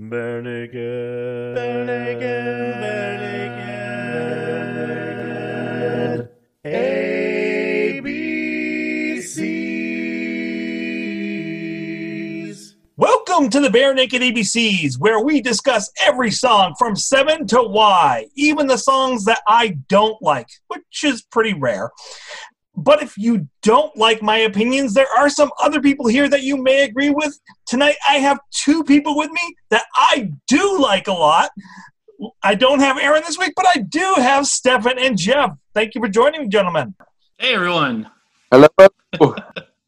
Bare naked. Bare naked. Bare naked. ABCs. Welcome to the Bare Naked ABCs, where we discuss every song from 7 to Y, even the songs that I don't like, which is pretty rare. But if you don't like my opinions, there are some other people here that you may agree with. Tonight, I have two people with me that I do like a lot. I don't have Aaron this week, but I do have Stefan and Jeff. Thank you for joining me, gentlemen. Hey everyone. Hello.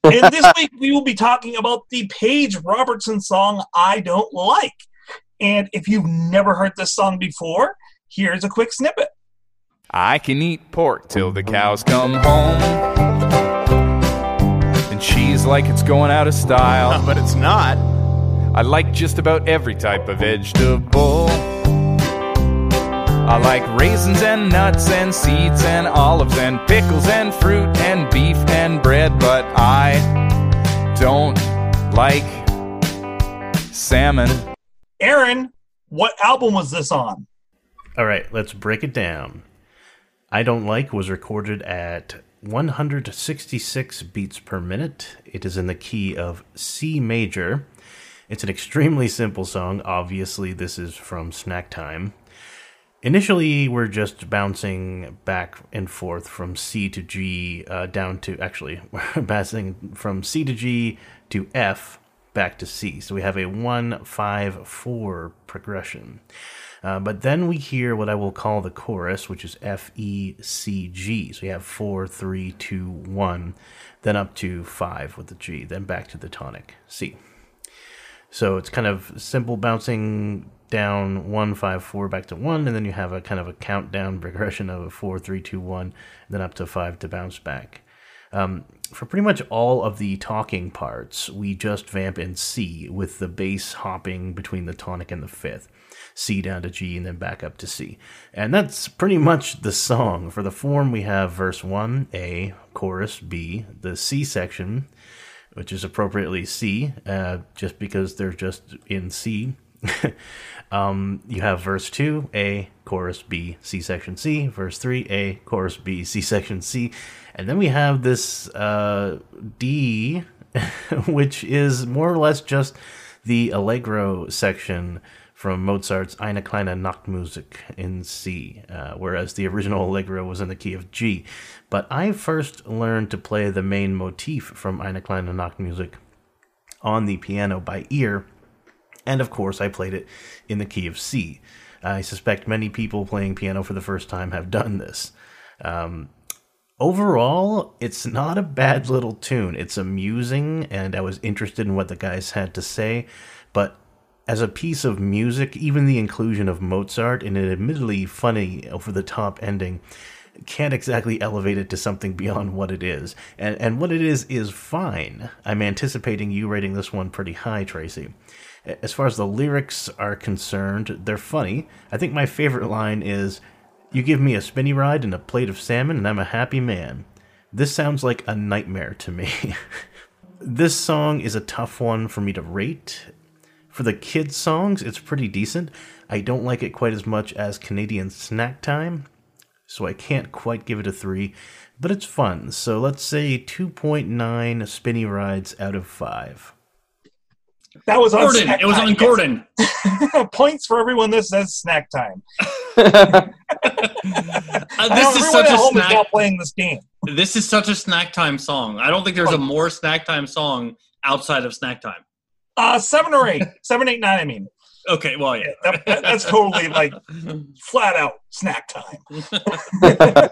And this week, we will be talking about the Page Robertson song, I Don't Like. And if you've never heard this song before, here's a quick snippet. I can eat pork till the cows come home. And cheese like it's going out of style. But it's not. I like just about every type of vegetable. I like raisins and nuts and seeds and olives and pickles and fruit and beef and bread, but I don't like salmon. Aaron, what album was this on? All right, let's break it down. I Don't Like was recorded at 166 beats per minute. It is in the key of C major. It's an extremely simple song. Obviously, this is from Snack Time. Initially, we're just bouncing back and forth from C to G uh, down to actually, we're bouncing from C to G to F back to C. So we have a 1 5 4 progression. Uh, but then we hear what I will call the chorus, which is F E C G. So you have 4 3 2 1, then up to 5 with the G, then back to the tonic C. So it's kind of simple bouncing down one five four back to one, and then you have a kind of a countdown progression of a four three two one, then up to five to bounce back. Um, for pretty much all of the talking parts, we just vamp in C with the bass hopping between the tonic and the fifth. C down to G and then back up to C. And that's pretty much the song. For the form, we have verse 1, A, chorus, B, the C section, which is appropriately C, uh, just because they're just in C. um, you have verse 2, A, chorus B, C section C, verse 3, A, chorus B, C section C. And then we have this uh, D, which is more or less just the Allegro section from Mozart's Eine kleine Nachtmusik in C, uh, whereas the original Allegro was in the key of G. But I first learned to play the main motif from Eine kleine Nachtmusik on the piano by ear, and of course I played it in the key of C. I suspect many people playing piano for the first time have done this. Um, overall, it's not a bad little tune. It's amusing, and I was interested in what the guys had to say, but as a piece of music, even the inclusion of Mozart in an admittedly funny, over the top ending can't exactly elevate it to something beyond what it is. And, and what it is is fine. I'm anticipating you rating this one pretty high, Tracy. As far as the lyrics are concerned, they're funny. I think my favorite line is You give me a spinny ride and a plate of salmon, and I'm a happy man. This sounds like a nightmare to me. this song is a tough one for me to rate. For the kids' songs, it's pretty decent. I don't like it quite as much as Canadian Snack Time, so I can't quite give it a 3, but it's fun. So let's say 2.9 spinny rides out of 5. That was on Gordon. Snack It was Time, on Gordon. Points for everyone that says snack time. Uh, this is such a home is snack. playing this game. This is such a snack time song. I don't think there's a more snack time song outside of snack time. Uh, seven or eight, seven, eight, nine. I mean, Okay, well, yeah. that, that- that's totally like flat out snack time.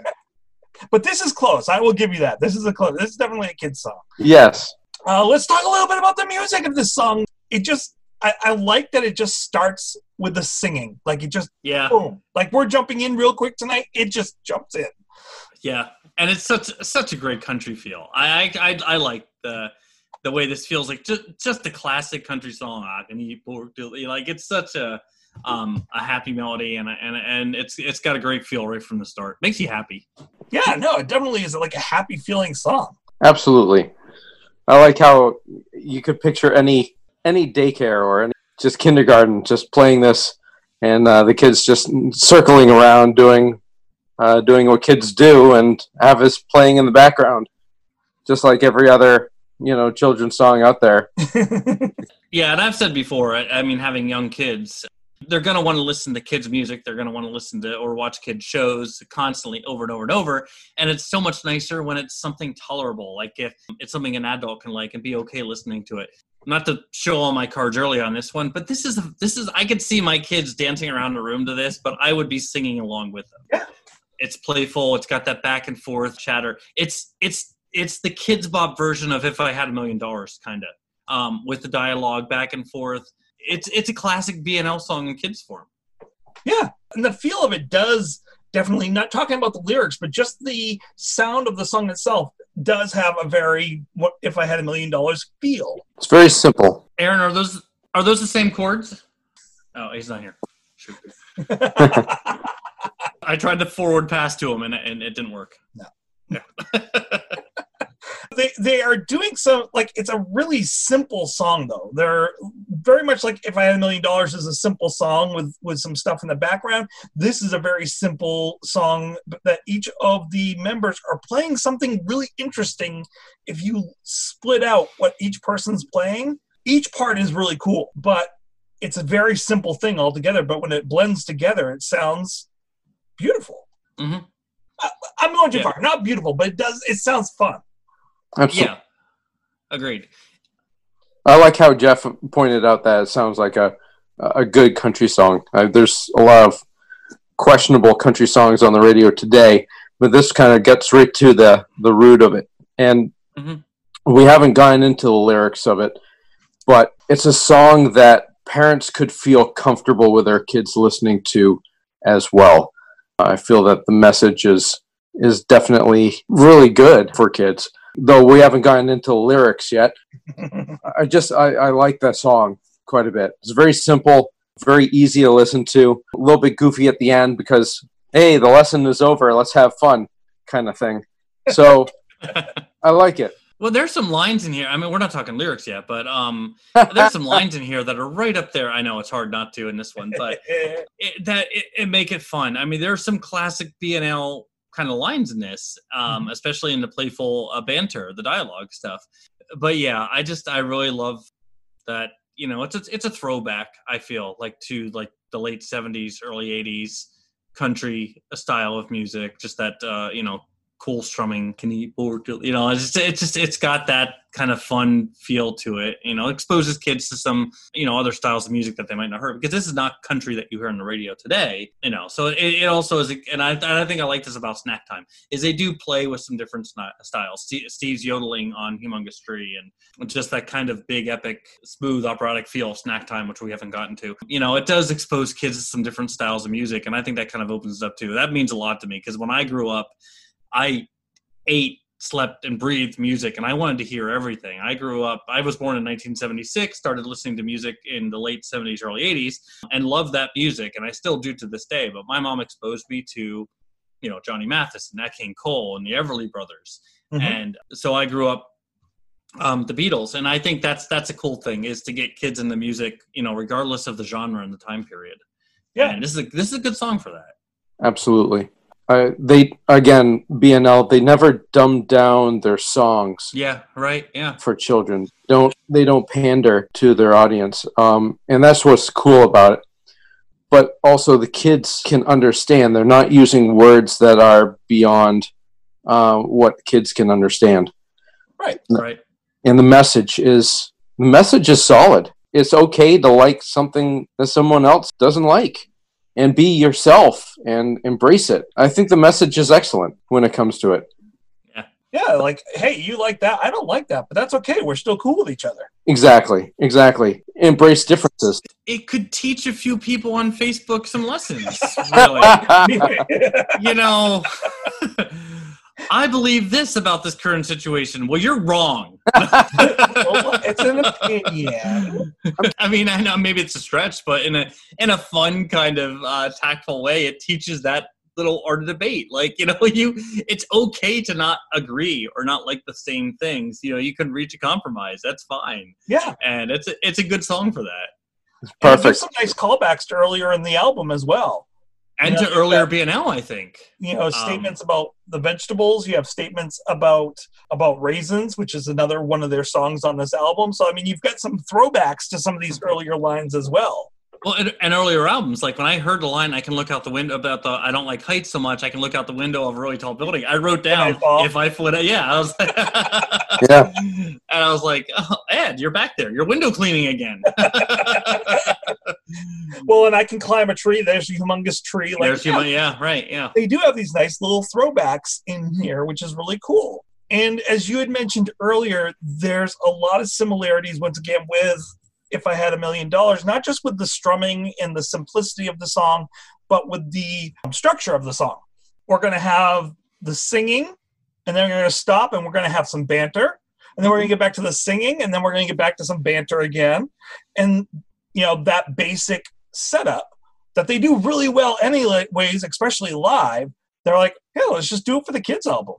but this is close. I will give you that. This is a close. This is definitely a kid's song. yes. Uh, let's talk a little bit about the music of this song. It just, I, I like that it just starts with the singing. Like it just, yeah, boom. Like we're jumping in real quick tonight. It just jumps in. yeah, and it's such such a great country feel. I I, I, I like the the way this feels like just just a classic country song. I can eat pork till- like it's such a um a happy melody and and and it's it's got a great feel right from the start. Makes you happy. Yeah, no, it definitely is like a happy feeling song. Absolutely. I like how you could picture any any daycare or any just kindergarten, just playing this, and uh, the kids just circling around doing uh, doing what kids do, and have us playing in the background, just like every other you know children's song out there. Yeah, and I've said before, I, I mean, having young kids, they're going to want to listen to kids' music. They're going to want to listen to or watch kids' shows constantly over and over and over. And it's so much nicer when it's something tolerable, like if it's something an adult can like and be okay listening to it. Not to show all my cards early on this one, but this is this is I could see my kids dancing around the room to this, but I would be singing along with them. Yeah. It's playful. It's got that back and forth chatter. It's it's it's the kids Bob version of if I had a million dollars, kind of um, with the dialogue back and forth. It's it's a classic BNL song in kids form. Yeah, and the feel of it does definitely not talking about the lyrics, but just the sound of the song itself does have a very what if I had a million dollars feel. It's very simple. Aaron, are those are those the same chords? Oh, he's not here. I tried to forward pass to him and, and it didn't work. No. Yeah. they they are doing some like it's a really simple song though. They're very much like if I had a million dollars is a simple song with with some stuff in the background. This is a very simple song that each of the members are playing something really interesting. If you split out what each person's playing, each part is really cool, but it's a very simple thing altogether. But when it blends together, it sounds beautiful. Mhm. I, I'm going too Yeah. far. Not beautiful, but it does. It sounds fun. Absolutely. yeah. Agreed. I like how Jeff pointed out that it sounds like a a good country song. Uh, there's a lot of questionable country songs on the radio today, but this kind of gets right to the the root of it. And Mhm. we haven't gotten into the lyrics of it, but it's a song that parents could feel comfortable with their kids listening to as well. I feel that the message is is definitely really good for kids. Though we haven't gotten into the lyrics yet, I just I, I like that song quite a bit. It's very simple, very easy to listen to. A little bit goofy at the end because hey, the lesson is over. Let's have fun, kind of thing. So I like it. Well, there's some lines in here. I mean, we're not talking lyrics yet, but um, there's some lines in here that are right up there. I know it's hard not to in this one, but it, that it, it make it fun. I mean, there's some classic BNL kind of lines in this, um, especially in the playful uh, banter, the dialogue stuff. But yeah, I just I really love that. You know, it's a, it's a throwback. I feel like to like the late '70s, early '80s country style of music. Just that uh, you know cool strumming keyboard you you know it's just, it's just it's got that kind of fun feel to it you know exposes kids to some you know other styles of music that they might not heard because this is not country that you hear on the radio today you know so it, it also is and I, and I think i like this about snack time is they do play with some different styles. Steve's yodeling on humongous tree and just that kind of big epic smooth operatic feel of snack time which we haven't gotten to. You know it does expose kids to some different styles of music and i think that kind of opens it up too. That means a lot to me because when i grew up I ate, slept, and breathed music, and I wanted to hear everything. I grew up, I was born in 1976, started listening to music in the late 70s, early 80s, and loved that music, and I still do to this day. But my mom exposed me to, you know, Johnny Mathis and Nat King Cole and the Everly Brothers. Mhm. And so I grew up um, the Beatles, and I think that's that's a cool thing is to get kids in the music, you know, regardless of the genre and the time period. Yeah. and this is a, this is a good song for that. Absolutely. Uh, they again BNL. They never dumb down their songs Yeah, right. Yeah, for children. Don't they don't pander to their audience, um, and that's what's cool about it. But also, the kids can understand. They're not using words that are beyond uh, what kids can understand. right. right. And the message is the message is solid. It's okay to like something that someone else doesn't like, and be yourself and embrace it. I think the message is excellent when it comes to it. Yeah, like, hey, you like that? I don't like that, but that's okay. We're still cool with each other. Exactly, exactly. Embrace differences. it could teach a few people on Facebook some lessons. Really, you know, I believe this about this current situation. Well, you're wrong. It's an opinion. I mean, I know maybe it's a stretch, but in a in a fun kind of uh, tactful way, it teaches that little art of debate. Like you know, you it's okay to not agree or not like the same things. You know, you can reach a compromise. That's fine, Yeah, and it's a, it's a good song for that. And there's Perfect. some nice callbacks to earlier in the album as well. And Yeah, to earlier that- BNL, I think. you know um, statements about the vegetables you have statements about about raisins which is another one of their songs on this album so i mean you've got some throwbacks to some of these earlier lines as well Well, and, and earlier albums, like when I heard the line, I can look out the window about the I don't like heights so much. I can look out the window of a really tall building. I wrote down fall. if I flit. Yeah, I was. Yeah. And I was like, oh, Ed, you're back there. You're window cleaning again. well and i can climb a tree there's a humongous tree like There's you, yeah, right, yeah. they do have these nice little throwbacks in here which is really cool and as you had mentioned earlier there's a lot of similarities once again with if i had a million dollars not just with the strumming and the simplicity of the song but with the structure of the song. We're going to have the singing and then we're going to stop and we're going to have some banter and then we're going to get back to the singing and then we're going to get back to some banter again. And you know that basic setup that they do really well anyways especially live they're like yeah let's just do it for the kids album.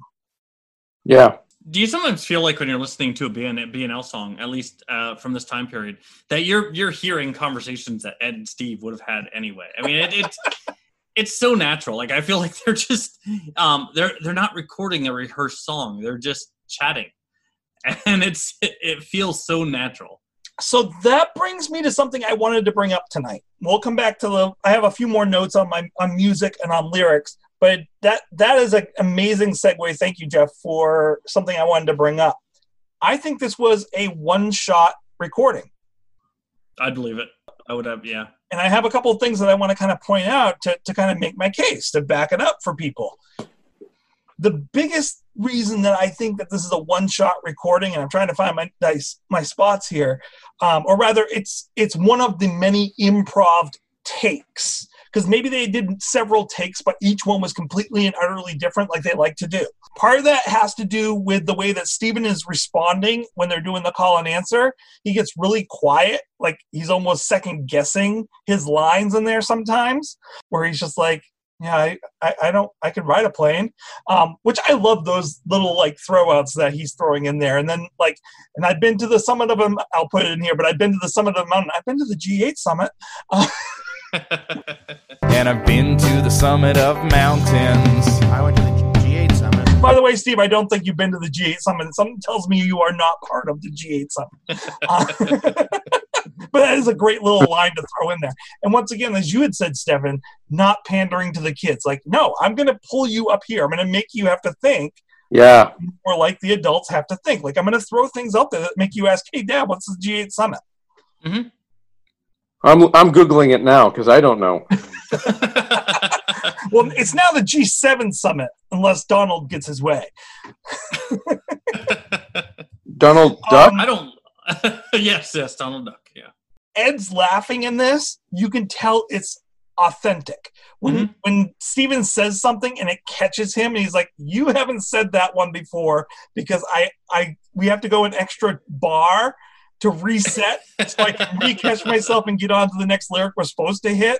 Yeah. Do you sometimes feel like when you're listening to a BN, BNL song, at least uh, from this time period, that you're you're hearing conversations that Ed and Steve would have had anyway? I mean, it, it's it's so natural. Like I feel like they're just um, they're they're not recording a rehearsed song; they're just chatting, and it's it, it feels so natural. so that brings me to something i wanted to bring up tonight we'll come back to the i have a few more notes on my on music and on lyrics but that that is an amazing segue thank you jeff for something i wanted to bring up i think this was a one shot recording I believe it. I would have, yeah. and I have a couple of things that I want to kind of point out to, to kind of make my case to back it up for people. The biggest reason that I think that this is a one-shot recording, and I'm trying to find my my spots here, um, or rather, it's it's one of the many improv takes because maybe they did several takes, but each one was completely and utterly different, like they like to do. Part of that has to do with the way that Steven is responding when they're doing the call and answer. He gets really quiet, like he's almost second guessing his lines in there sometimes, where he's just like, yeah, I, I, I don't, I could ride a plane, um, which I love those little like throwouts that he's throwing in there. And then like, and I've been to the summit of them. I'll put it in here, but I've been to the summit of the mountain. I've been to the G8 summit. Uh, And I've been to the summit of mountains. I went to the G8 summit. by the way, Steve, I don't think you've been to the G8 summit. Something tells me you are not part of the G8 summit. Uh, but that is a great little line to throw in there. And once again, as you had said, Stefan, not pandering to the kids. Like, no, I'm going to pull you up here. I'm going to make you have to think Yeah. or like the adults have to think. Like I'm going to throw things out there that make you ask, "Hey, Dad, what's the G8 Summit?" I'm I'm googling it now because I don't know. Well, it's now the G7 Summit, unless Donald gets his way. Donald Duck. Um, I don't. yes, yes, Donald Duck. Yeah. Ed's laughing in this. You can tell it's authentic. When when Steven says something and it catches him, and he's like, "You haven't said that one before because I I we have to go an extra bar." To reset so I can recatch myself and get on to the next lyric we're supposed to hit.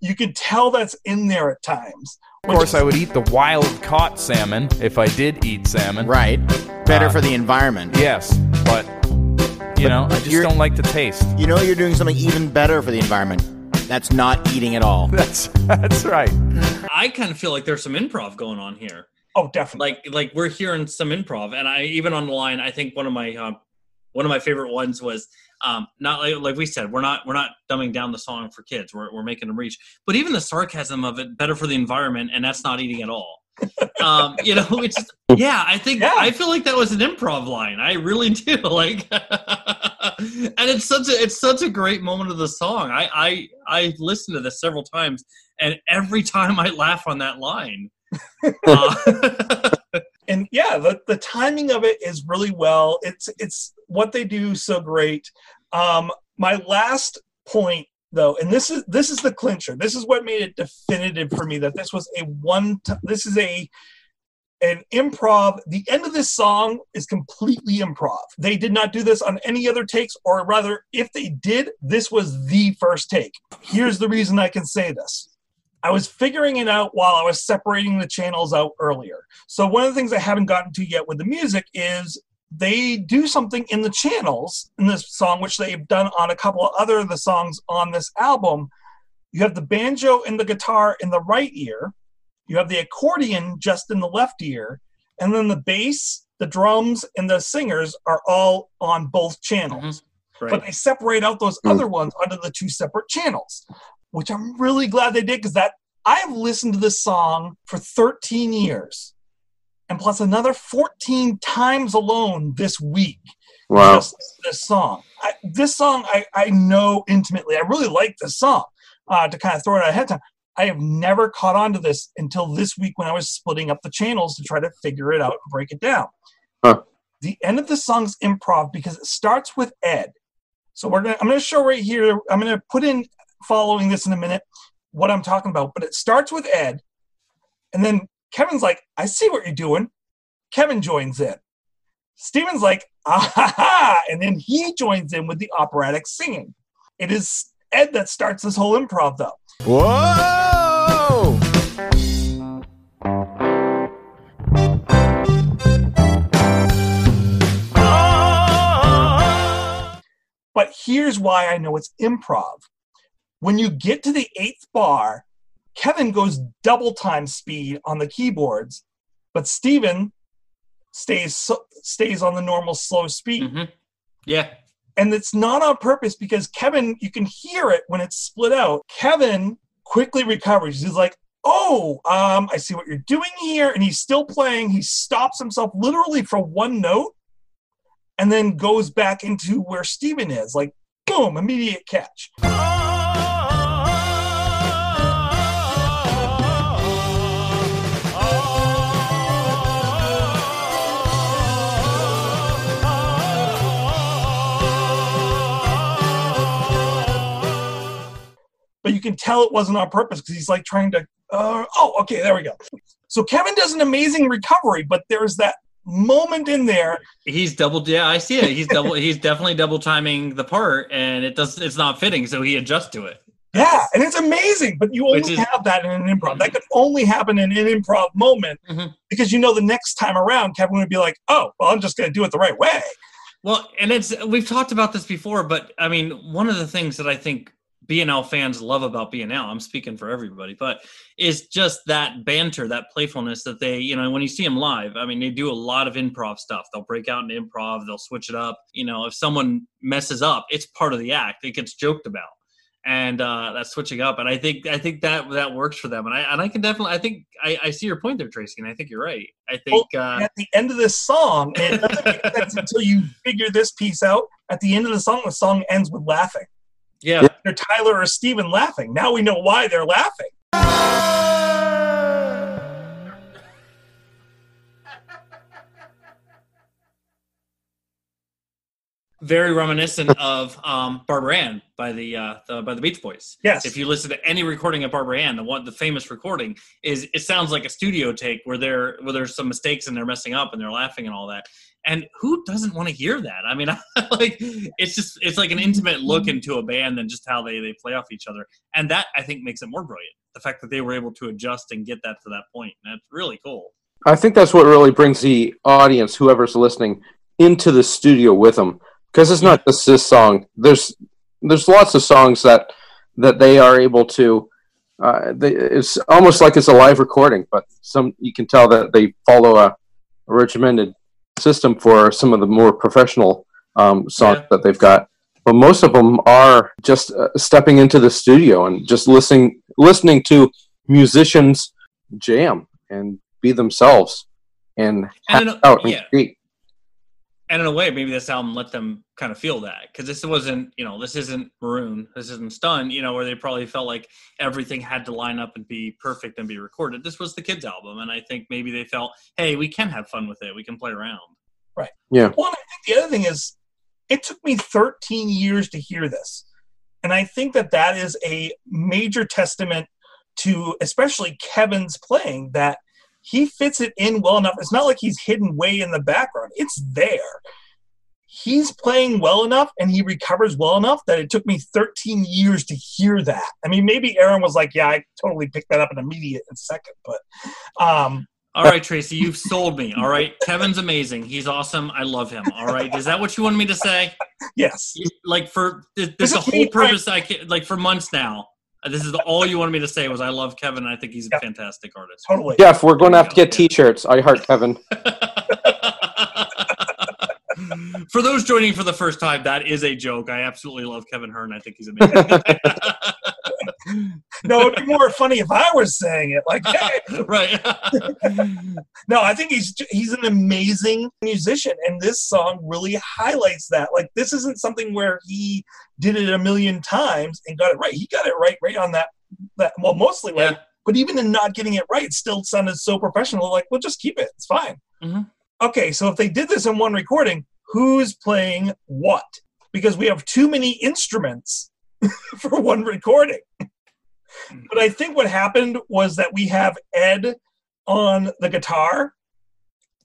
You can tell that's in there at times. Of course, I would eat the wild caught salmon if I did eat salmon. Right. Better Uh, for the environment. Yes, but you know, I just you're- don't like the taste. You know you're doing something even better for the environment. That's not eating at all. That's that's right. I kind of feel like there's some improv going on here. Oh, definitely. Like, like we're hearing some improv, and I even on the line. I think one of my uh, one of my favorite ones was um, not like, like we said. We're not we're not dumbing down the song for kids. We're we're making them reach. But even the sarcasm of it, better for the environment, and that's not eating at all. um, you know, it's yeah. I think Yeah. I feel like that was an improv line. I really do. Like, and it's such a it's such a great moment of the song. I I I listened to this several times, and every time I laugh on that line. Uh, and yeah, the, the timing of it is really well. It's it's what they do so great. Um, my last point though, and this is this is the clincher. This is what made it definitive for me that this was a one. T- this is a an improv. The end of this song is completely improv. They did not do this on any other takes, or rather, if they did, this was the first take. Here's the reason I can say this. I was figuring it out while I was separating the channels out earlier. So one of the things I haven't gotten to yet with the music is they do something in the channels in this song, which they've done on a couple of other of the songs on this album. You have the banjo and the guitar in the right ear, you have the accordion just in the left ear, and then the bass, the drums, and the singers are all on both channels. Right. But they separate out those Mm. other ones under the two separate channels, which I'm really glad they did because that I've listened to this song for 13 years and plus another 14 times alone this week. Wow. Just this song. I, this song I, I know intimately. I really like this song uh, to kind of throw it out ahead of time. I have never caught on to this until this week when I was splitting up the channels to try to figure it out and break it down. Huh. The end of the song's improv because it starts with Ed. So we're gonna I'm gonna show right here, I'm gonna put in following this in a minute what I'm talking about, but it starts with Ed, and then Kevin's like, I see what you're doing. Kevin joins in. Steven's like, ah ha ha, and then he joins in with the operatic singing. It is Ed that starts this whole improv though. Whoa! But here's why I know it's improv. When you get to the eighth bar, Kevin goes double time speed on the keyboards, but Steven stays stays on the normal slow speed. hmm Yeah. And it's not on purpose because Kevin, you can hear it when it's split out. Kevin quickly recovers. He's like, Oh, um, I see what you're doing here. And he's still playing. He stops himself literally for one note and then goes back into where Steven is. Like, boom, immediate catch. But you can tell it wasn't on purpose because he's like trying to, uh, oh, okay, there we go. So Kevin does an amazing recovery, but there's that moment in there He's double. Yeah, I see it. He's double. he's definitely double timing the part, and it does. It's not fitting, so he adjusts to it. Yeah, and it's amazing, but you only is- have that in an improv. That could only happen in an improv moment Mhm. because you know the next time around, Kevin would be like, "Oh, well, I'm just going to do it the right way." Well, and it's we've talked about this before, but I mean, one of the things that I think BNL fans love about BNL, I'm speaking for everybody, but it's just that banter, that playfulness that they, you know, when you see them live, I mean, they do a lot of improv stuff. They'll break out into improv, they'll switch it up. You know, if someone messes up, it's part of the act. It gets joked about. And uh, that's switching up, and I think I think that that works for them, and I and I can definitely I think I, I see your point there, Tracy, and I think you're right. I think uh, at the end of this song, it doesn't make sense until you figure this piece out. At the end of the song, the song ends with laughing. Yeah, Either Tyler or Steven laughing. Now we know why they're laughing. very reminiscent of um, Barbara Ann by the, uh, the by the Beach Boys. Yes. If you listen to any recording of Barbara Ann, the one the famous recording is it sounds like a studio take where there where there's some mistakes and they're messing up and they're laughing and all that. And who doesn't want to hear that? I mean, like it's just it's like an intimate look into a band and just how they they play off each other. And that I think makes it more brilliant. The fact that they were able to adjust and get that to that point. That's really cool. I think that's what really brings the audience, whoever's listening, into the studio with them. Because it's not just this song. There's there's lots of songs that that they are able to. Uh, they, it's almost like it's a live recording, but some you can tell that they follow a, a regimented system for some of the more professional um, songs Yeah. that they've got. But most of them are just uh, stepping into the studio and just listening listening to musicians jam and be themselves and And in a- and create. And in a way, maybe this album let them kind of feel that because this wasn't, you know, this isn't Maroon, this isn't Stunt, you know, where they probably felt like everything had to line up and be perfect and be recorded. This was the kids' album, and I think maybe they felt, hey, we can have fun with it, we can play around. Right. Yeah. Well, I think the other thing is, it took me 13 years to hear this. And I think that that is a major testament to especially Kevin's playing that he fits it in well enough. It's not like he's hidden way in the background, it's there. He's playing well enough and he recovers well enough that it took me 13 years to hear that. I mean, maybe Aaron was like, Yeah, I totally picked that up in a immediate in second, but um, All right, Tracy, you've sold me. All right, Kevin's amazing. He's awesome. I love him. All right, is that what you wanted me to say? Yes. Like for this, This this the whole purpose. I can, like for months now. This is all you wanted me to say was I love Kevin. and I think he's a Yep. fantastic artist. Totally. Jeff, we're going to have to get T-shirts. I heart Kevin. for those joining for the first time, that is a joke. I absolutely love Kevin Hearn. I think he's amazing. No, it'd be more funny if I was saying it. Like, hey. right. no, I think he's he's an amazing musician, and this song really highlights that. Like, this isn't something where he did it a million times and got it right. He got it right, right on that. That well, mostly right. Yeah. But even in not getting it right, it still sounded so professional. Like, well, just keep it. It's fine. Mhm. Okay, so if they did this in one recording, who's playing what? Because we have too many instruments for one recording. But I think what happened was that we have Ed on the guitar.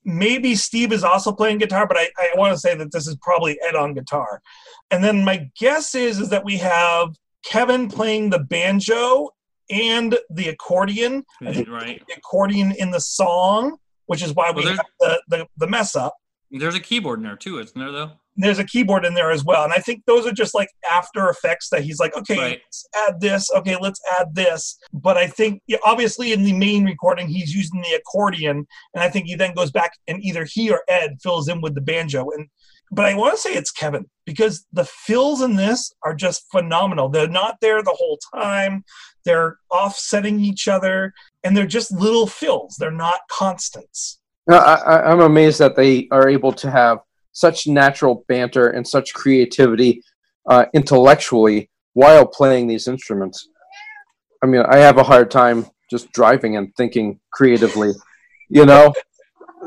Maybe Steve is also playing guitar, but I, I want to say that this is probably Ed on guitar. And then my guess is is that we have Kevin playing the banjo and the accordion. I think right. the accordion in the song, which is why we Well, have the, the, the mess up. There's a keyboard in there too, isn't there? Though. There's a keyboard in there as well. And I think those are just like after effects that he's like, okay, Right. let's add this. Okay, let's add this. But I think obviously in the main recording, he's using the accordion. And I think he then goes back and either he or Ed fills in with the banjo. And but I want to say it's Kevin because the fills in this are just phenomenal. They're not there the whole time. They're offsetting each other, and they're just little fills. They're not constants. No, I, I- I'm amazed that they are able to have such natural banter and such creativity uh, intellectually while playing these instruments. I mean, I have a hard time just driving and thinking creatively, you know.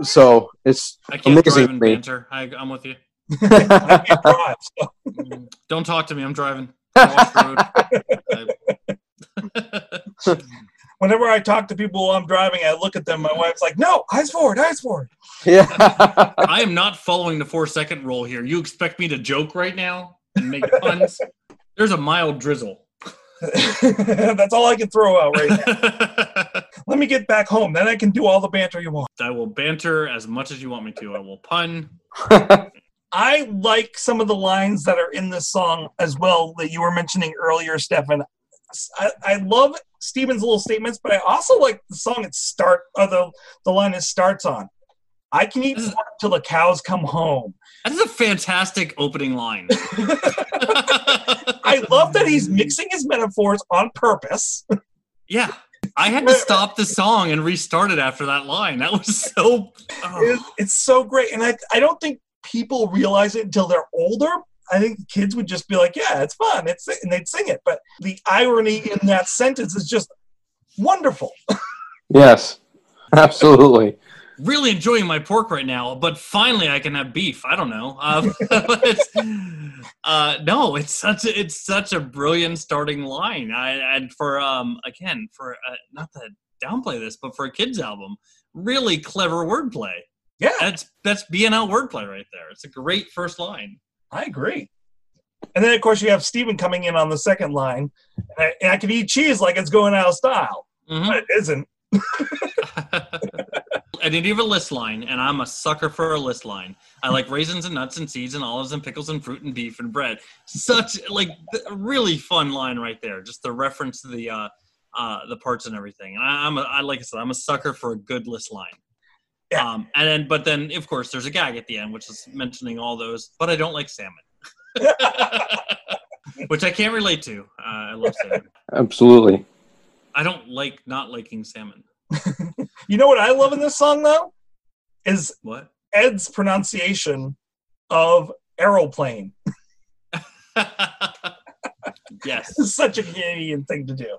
So it's I can't Amazing drive and banter. I, I'm with you. Drive, so. Don't talk to me. I'm driving. I watch the road. Whenever I talk to people while I'm driving, I look at them. My wife's like, "No, eyes forward, eyes forward." yeah. I am not following the four second rule here. You expect me to joke right now and make puns? There's a mild drizzle. That's all I can throw out right now. Let me get back home, then I can do all the banter you want. I will banter as much as you want me to. I will pun. I like some of the lines that are in this song as well that you were mentioning earlier, Stefan. I, I love Steven's little statements, but I also like the song it start or the the line it starts on. I can eat pork till the cows come home. That is a fantastic opening line. I love that he's mixing his metaphors on purpose. yeah. I had to stop the song and restart it after that line. That was so. oh. It- it's so great, and I I don't think people realize it until they're older. I think kids would just be like, "Yeah, it's fun," it's and they'd sing it. But the irony in that sentence is just wonderful. yes. Absolutely. really enjoying my pork right now, but finally I can have beef. I don't know. Uh, but it's, uh, no, it's such a, it's such a brilliant starting line. I, and for um again for uh, not to downplay this, but for a kids album, really clever wordplay. Yeah, That's that's BNL wordplay right there. It's a great first line. I agree. And then of course you have Steven coming in on the second line. And I, and I can eat cheese like it's going out of style, Mhm. but it isn't. I have a list line, and I'm a sucker for a list line. I like raisins and nuts and seeds and olives and pickles and fruit and beef and bread. Such like a really fun line right there. Just the reference to the uh, uh, the parts and everything. And I, I'm a, I like I said, I'm a sucker for a good list line. Yeah. Um, and then, but then, of course, there's a gag at the end, which is mentioning all those. But I don't like salmon, which I can't relate to. Uh, I love salmon. Absolutely. I don't like not liking salmon. You know what I love in this song though? Is What? Ed's pronunciation of aeroplane. yes. It's such a Canadian thing to do.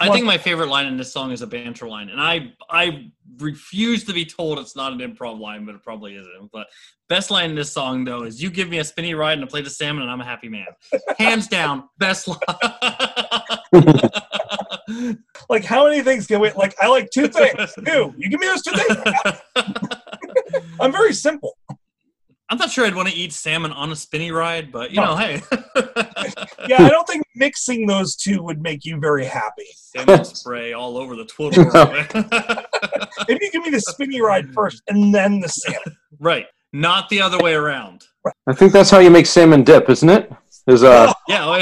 I think my favorite line in this song is a banter line, and I I refuse to be told it's not an improv line, but it probably isn't. But best line in this song though is "You give me a spinny ride and a plate of salmon, and I'm a happy man." Hands down, best line. like how many things can we like? I like two things. Two. You give me those two things. I'm very simple. I'm not sure I'd want to eat salmon on a spinny ride, but you No. know, hey. Yeah, I don't think mixing those two would make you very happy. Salmon spray all over the Twitter. If you give me the spinny ride first and then the salmon. right, not the other way around. I think that's how you make salmon dip, isn't it? Is uh, Yeah, oh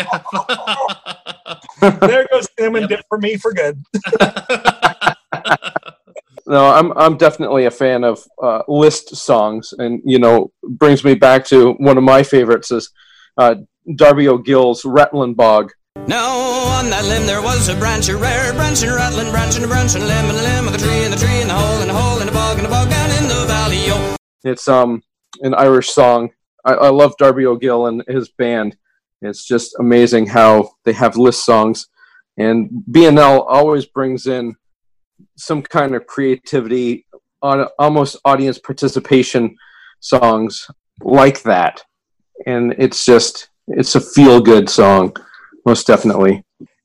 yeah. There goes salmon Yep. dip for me for good. no, I'm I'm definitely a fan of uh, list songs, and you know, brings me back to one of my favorites is uh, Darby O'Gill's Rattling Bog. Now on that limb there was a branch, a rare branch, and rattling branch, and a branch, and a limb, and a limb, and a tree, and a tree, and a hole, and a hole, and a bog, and a bog down in the valley. Yo. It's um an Irish song. I, I love Darby O'Gill and his band. It's just amazing how they have list songs, and BNL always brings in some kind of creativity on almost audience participation songs like that, and it's just it's a feel good song, most definitely.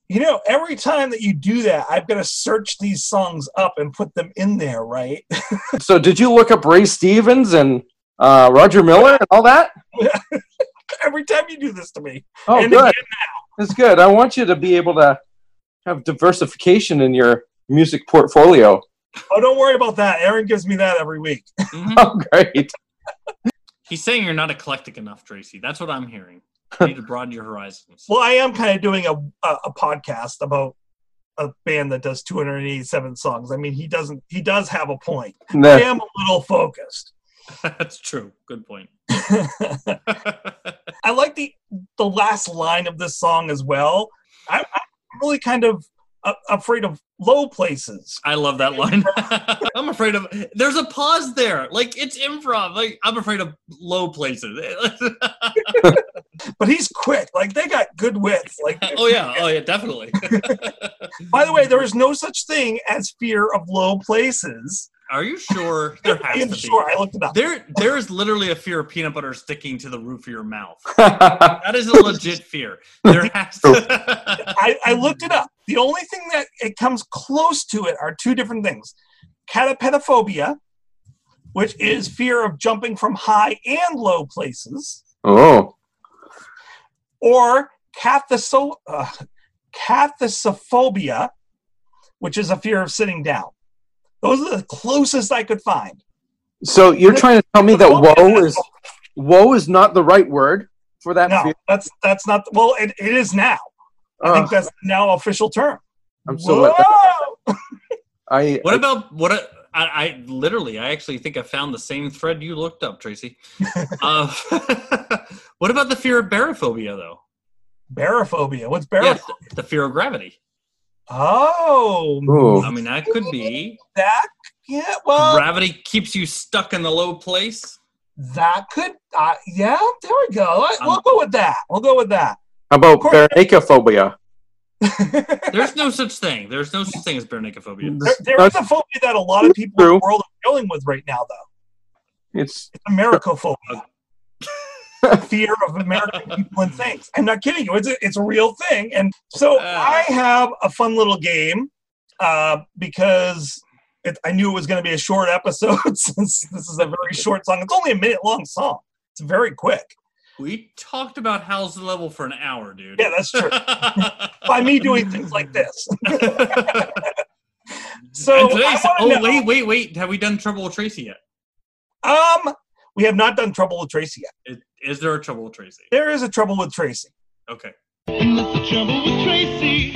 You know, every time that you do that, I've got to search these songs up and put them in there, right? So, did you look up Ray Stevens and uh, Roger Miller and all that? every time you do this to me. Oh, and good. It's good. I want you to be able to have diversification in your music portfolio. oh, don't worry about that. Aaron gives me that every week. Mhm. Oh, great. He's saying you're not eclectic enough, Tracy. That's what I'm hearing. You need to broaden your horizons. Well, I am kind of doing a, a a podcast about a band that does 287 songs. I mean, he doesn't. He does have a point. I am a little focused. That's true. Good point. I like the the last line of this song as well. I, I'm really kind of afraid of low places. I love that line. I'm afraid of. There's a pause there. Like it's improv. Like I'm afraid of low places. But he's quick. Like they got good width. Like oh yeah. Oh yeah. Definitely. by the way, there is no such thing as fear of low places. Are you sure? There has I'm to sure. I looked it up. There, there is literally a fear of peanut butter sticking to the roof of your mouth. That is a legit fear. There has to. I, I looked it up. The only thing that it comes close to it are two different things: catapedaphobia, which is fear of jumping from high and low places, oh, or cathaso- uh, which is a fear of sitting down. Those are the closest I could find. so you're trying to tell me that woe is woe is not the right word for that? No, fear? that's that's not. Well, it, it is now. I Ugh, think that's now official term. I'm so. Whoa! I, What about what? A, I, I literally, I actually think I found the same thread you looked up, Tracy. uh, what about the fear of barophobia, though? Barophobia. What's Yeah, barophobia? th- the fear of gravity. Oh, Ooh. I mean, that could be that. Yeah. Well, gravity keeps you stuck in the low place. that could. Uh, yeah. There we go. I- Um, we'll go with that. We'll go with that. How about course- baronicophobia? There's no such thing. There's no such thing as baronicophobia. there, there is a phobia that a lot of people in the world are dealing with right now, though. It's It's Americophobia. Fear of American people and things. I'm not kidding you. It's a, it's a real thing. And so Uh. I have a fun little game uh, because it, I knew it was going to be a short episode since this is a very short song. It's only a minute long song. It's very quick. We talked about Howl's the Level for an hour, dude. Yeah, that's true. By me doing things like this. So oh know- wait, wait, wait! Have we done Trouble with Tracy yet? Um, we have not done Trouble with Tracy yet. Is, is there a Trouble with Tracy? There is a Trouble with Tracy. Okay. And that's the trouble with Tracy.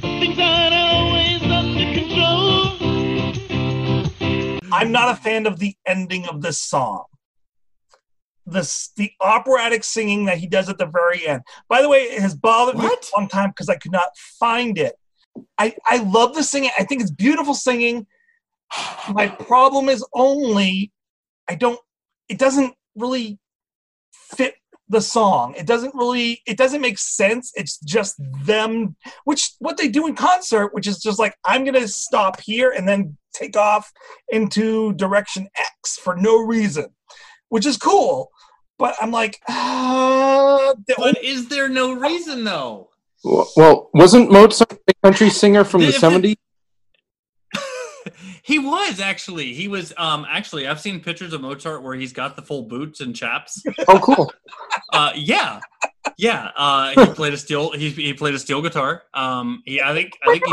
Things aren't always under control. I'm not a fan of the ending of this song. This the operatic singing that he does at the very end. By the way, it has bothered me What? for a long time because I could not find it. I, I love the singing. I think it's beautiful singing. My problem is only I don't it doesn't really fit the song. It doesn't really it doesn't make sense. It's just them which what they do in concert, which is just like I'm gonna stop here and then take off into direction X for no reason, which is cool. But I'm like, ah, the But is there no reason though? well, wasn't Mozart a country singer from the If it- '70s? he was actually. He was um actually I've seen pictures of Mozart where he's got the full boots and chaps. Oh, cool. Uh yeah. Yeah, uh, he played a steel. He, he played a steel guitar. Um, he, I think, I think, he,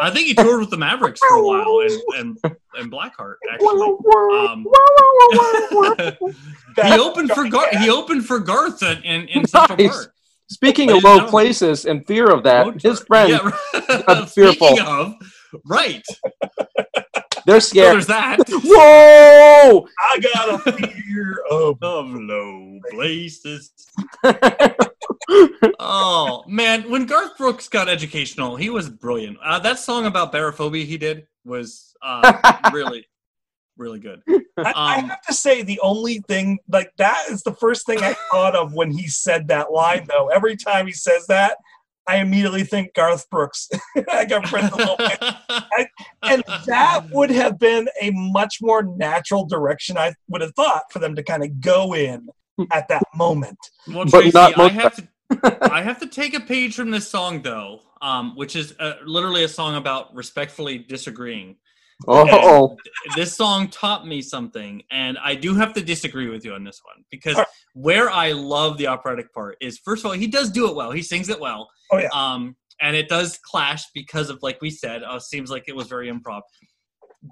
I think he toured with the Mavericks for a while, and and, and Blackheart actually. Um, he opened for Gar- he opened for Garth in, in, in Central Nice. Park. Speaking of low places and fear of that, Road his friend, Yeah, got fearful. Of, right. they're So scared. there's that. Whoa! I got a fear of. of low places. oh man, when Garth Brooks got educational, he was brilliant. Uh, that song about barophobia he did was uh, really, really good. I, I Um, have to say, the only thing like that is the first thing I thought of when he said that line. Though every time he says that, I immediately think Garth Brooks. I got friends a little bit. and that would have been a much more natural direction I would have thought for them to kind of go in at that moment. Well, But Tracy, not I have to. I have to take a page from this song though, um, which is uh, literally a song about respectfully disagreeing. Oh, this song taught me something, and I do have to disagree with you on this one because Alright. where I love the operatic part is first of all he does do it well. He sings it well. Oh, yeah. Um, and it does clash because of like we said, uh, seems like it was very improv.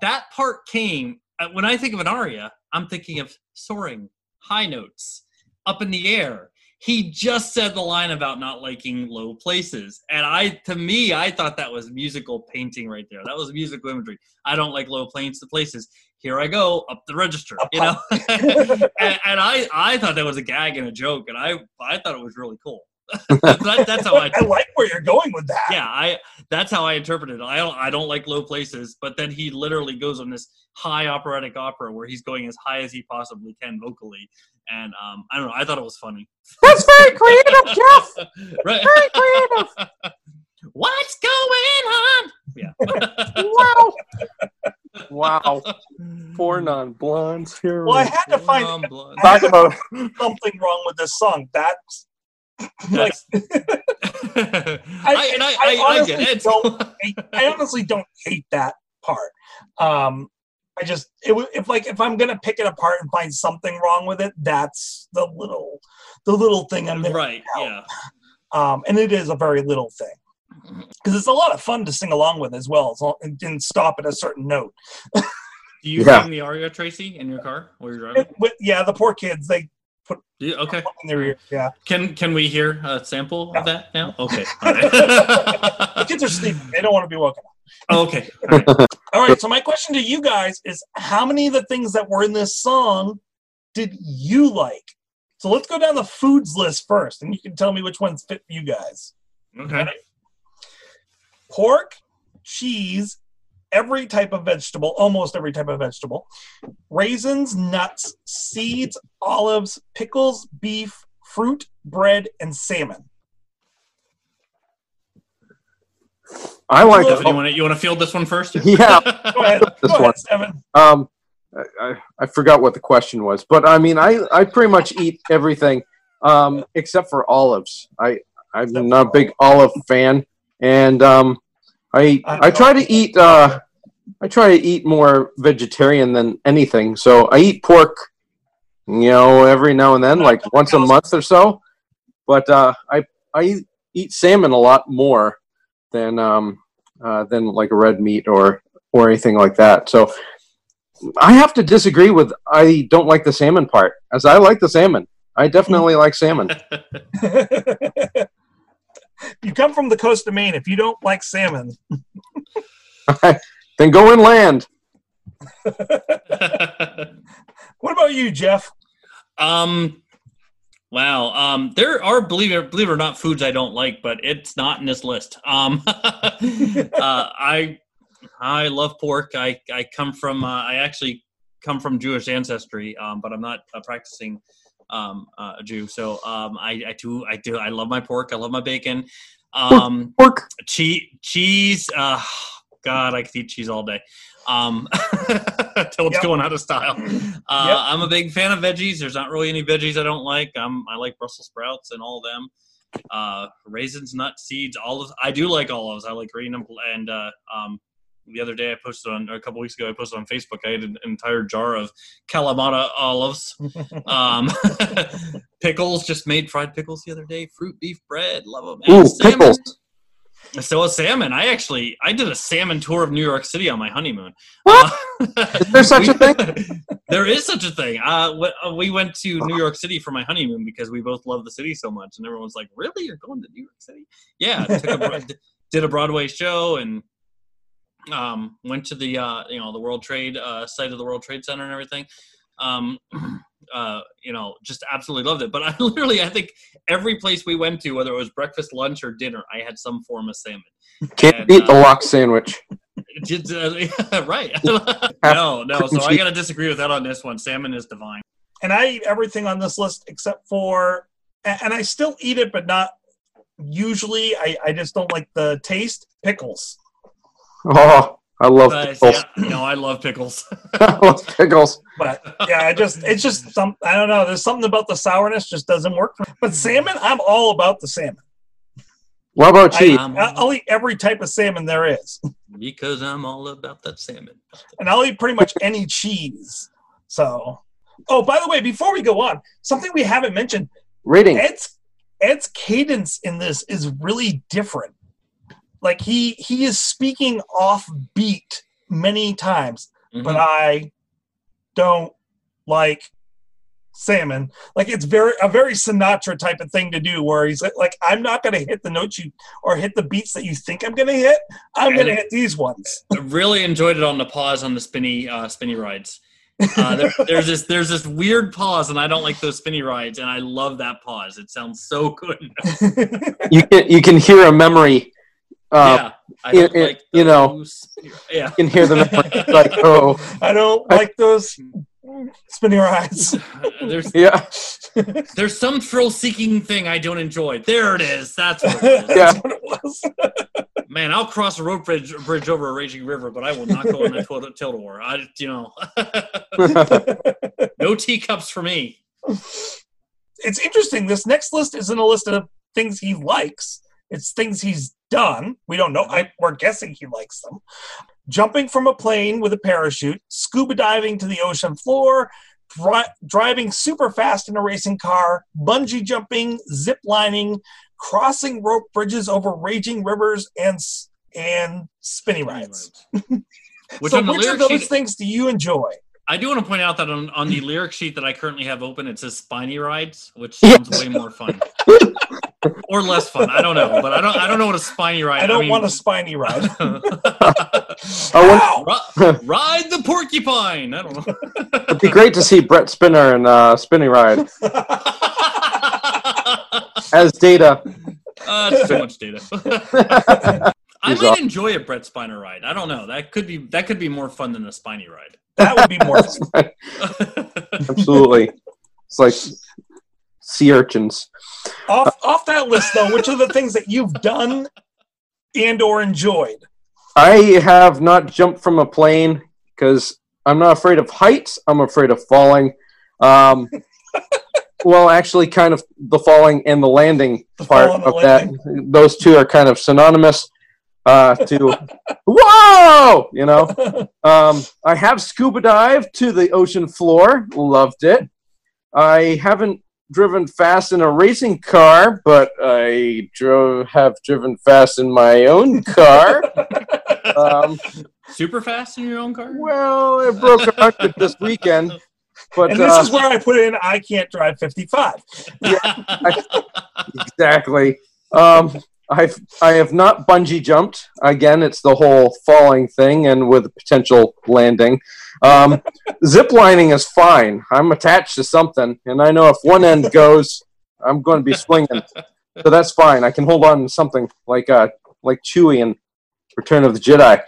That part came uh, when I think of an aria. I'm thinking of soaring, high notes, up in the air. He just said the line about not liking low places, and I, to me, I thought that was musical painting right there. That was musical imagery. I don't like low planes to places. Here I go up the register, you know. and, and I, I thought that was a gag and a joke, and I, I thought it was really cool. that, that's how I I like where you're going with that. yeah i that's how i interpret it i don't i don't like low places but then he literally goes on this high operatic opera where he's going as high as he possibly can vocally and um i don't know i thought it was funny that's very creative, Jeff. right Very creative. what's going on yeah Wow. Wow. Four non-blondes here. Well, I had to find blood. Talk about something wrong with this song. That's like That's- I, and I, I, I, get honestly it don't hate, I honestly don't hate that part. Um, I just it would if like if I'm gonna pick it apart and find something wrong with it, that's the little the little thing I'm gonna right out. yeah um, and it is a very little thing because it's a lot of fun to sing along with as well, as and, and stop at a certain note. do you Yeah. sing the aria tracy in your car while you're driving It- with- yeah, the poor kids they do you, okay in their ear. Yeah, Can can we hear a sample of that now? Okay. the kids are sleeping; they don't want to be woken up. right. okay. All right. All right, so my question to you guys is: How many of the things that were in this song did you like? So let's go down the foods list first, and you can tell me which ones fit you guys. Okay. pork, cheese, every type of vegetable, almost every type of vegetable, raisins, nuts, seeds, olives, pickles, beef, fruit, bread, and salmon. I like Stefan, you want to you want to field this one first? Yeah. Go ahead, This go one. ahead, Steven. Um, I, I, I forgot what the question was, but I mean, I, I pretty much eat everything, um, except for olives. I, I'm Except not a big olive fan, and um, I, I try to eat, uh, I try to eat more vegetarian than anything. So I eat pork, you know, every now and then, like once a month or so. But uh, I, I eat- eat salmon a lot more than, um, uh, than like a red meat or, or anything like that. So I have to disagree with I don't like the salmon part, as I like the salmon. I definitely like salmon. you come from the coast of Maine. If you don't like salmon, then go inland. what about you, Jeff? um. Wow. Um. There are believe it believe it or not foods I don't like, but it's not in this list. Um. uh, I I love pork. I I come from uh, I actually come from Jewish ancestry, um, but I'm not a practicing um, uh, a Jew. So um, I, I do I do I love my pork. I love my bacon. Um, Pork. cheese cheese. Uh, God, I could eat cheese all day. Um, till it's Yep. going out of style. Uh, Yep. I'm a big fan of veggies. There's not really any veggies I don't like. I'm, I like Brussels sprouts and all of them. Uh, raisins, nuts, seeds, olives. I do like olives. I like green and, and uh, um, the other day I posted on or a couple weeks ago I posted on Facebook. I had an entire jar of Kalamata olives, um, pickles. Just made fried pickles the other day. Fruit beef bread, love them. Ooh, salmon. pickles. So a salmon. I actually I did a salmon tour of New York City on my honeymoon. What? Uh, Is there such a thing? there is such a thing. Uh, uh, we went to New York City for my honeymoon because we both love the city so much, and everyone's like, "Really, you're going to New York City?" Yeah, a, did a Broadway show and um, went to the uh, you know the World Trade uh, site of the World Trade Center and everything. Um, uh, you know, just absolutely loved it. But I literally, I think every place we went to, whether it was breakfast, lunch, or dinner, I had some form of salmon. Can't And, beat the uh, lock sandwich. Did, uh, right? no, no. So I got to disagree with that on this one. Salmon is divine. and I eat everything on this list except for, and I still eat it, but not usually. I, I just don't like the taste. Pickles. Oh, I love Uh, pickles. yeah, no, I love pickles. I love pickles. But yeah, I just it's just some I don't know. There's something about the sourness just doesn't work. For me. But salmon, I'm all about the salmon. What about I, cheese? Um, I'll eat every type of salmon there is, because I'm all about that salmon. and I'll eat pretty much any cheese. So, oh, by the way, before we go on, something we haven't mentioned: Rating. Ed's Ed's cadence in this is really different. Like he he is speaking off beat many times, Mhm. but I don't like salmon. Like it's very a very Sinatra type of thing to do, where he's like, like I'm not going to hit the notes you or hit the beats that you think I'm going to hit. I'm going to hit these ones. I really enjoyed it on the pause on the spinny uh, spinny rides. Uh, there, there's this there's this weird pause, and I don't like those spinny rides, and I love that pause. It sounds so good. You can you can hear a memory. Uh, yeah, I it- don't it- like you know, those spinny ri- yeah. You can hear the memory. like oh I don't like those spinning rides. There's yeah there's some thrill seeking thing I don't enjoy. There it is. That's what it is. That's what it was. Man, I'll cross a rope bridge, bridge over a raging river, but I will not go on that tilt tilt war. I, you know, no teacups for me. it's interesting. This next list isn't a list of things he likes. It's things he's done. We don't know. I, we're guessing he likes them. Jumping from a plane with a parachute, scuba diving to the ocean floor, dri- driving super fast in a racing car, bungee jumping, zip lining, crossing rope bridges over raging rivers, and and spinny rides. Which so, on the which of those sheet, things do you enjoy? I do want to point out that on, on the lyric sheet that I currently have open, it says spiny rides, which sounds way more fun. or less fun. I don't know, but I don't I don't know what a spiny ride. I don't mean, want a spiny ride. I Ri- ride the porcupine. I don't know. It'd be great to see Brent Spiner in uh, Spinning Ride as Data. Uh, it's too much data. I He's might off. enjoy a Brent Spiner ride. I don't know. That could be that could be more fun than a spiny ride. That would be more fun. Absolutely, it's like sea urchins. off off that list though which are the things that you've done and or enjoyed I have not jumped from a plane because I'm not afraid of heights. I'm afraid of falling. Um, well, actually, kind of the falling and the landing The part fall and the of that. Those two are kind of synonymous. Uh, to whoa, you know. Um, I have scuba dived to the ocean floor. Loved it. I haven't driven fast in a racing car, but I drove have driven fast in my own car. Um, Super fast in your own car? well, it broke a record this weekend, but and this uh, is where i put in i can't drive 55 yeah exactly. Um, I've I have not bungee jumped. Again, it's the whole falling thing, and with a potential landing. Um, zip lining is fine. I'm attached to something, and I know if one end goes, I'm going to be swinging. So that's fine. I can hold on to something like uh like Chewie in Return of the Jedi,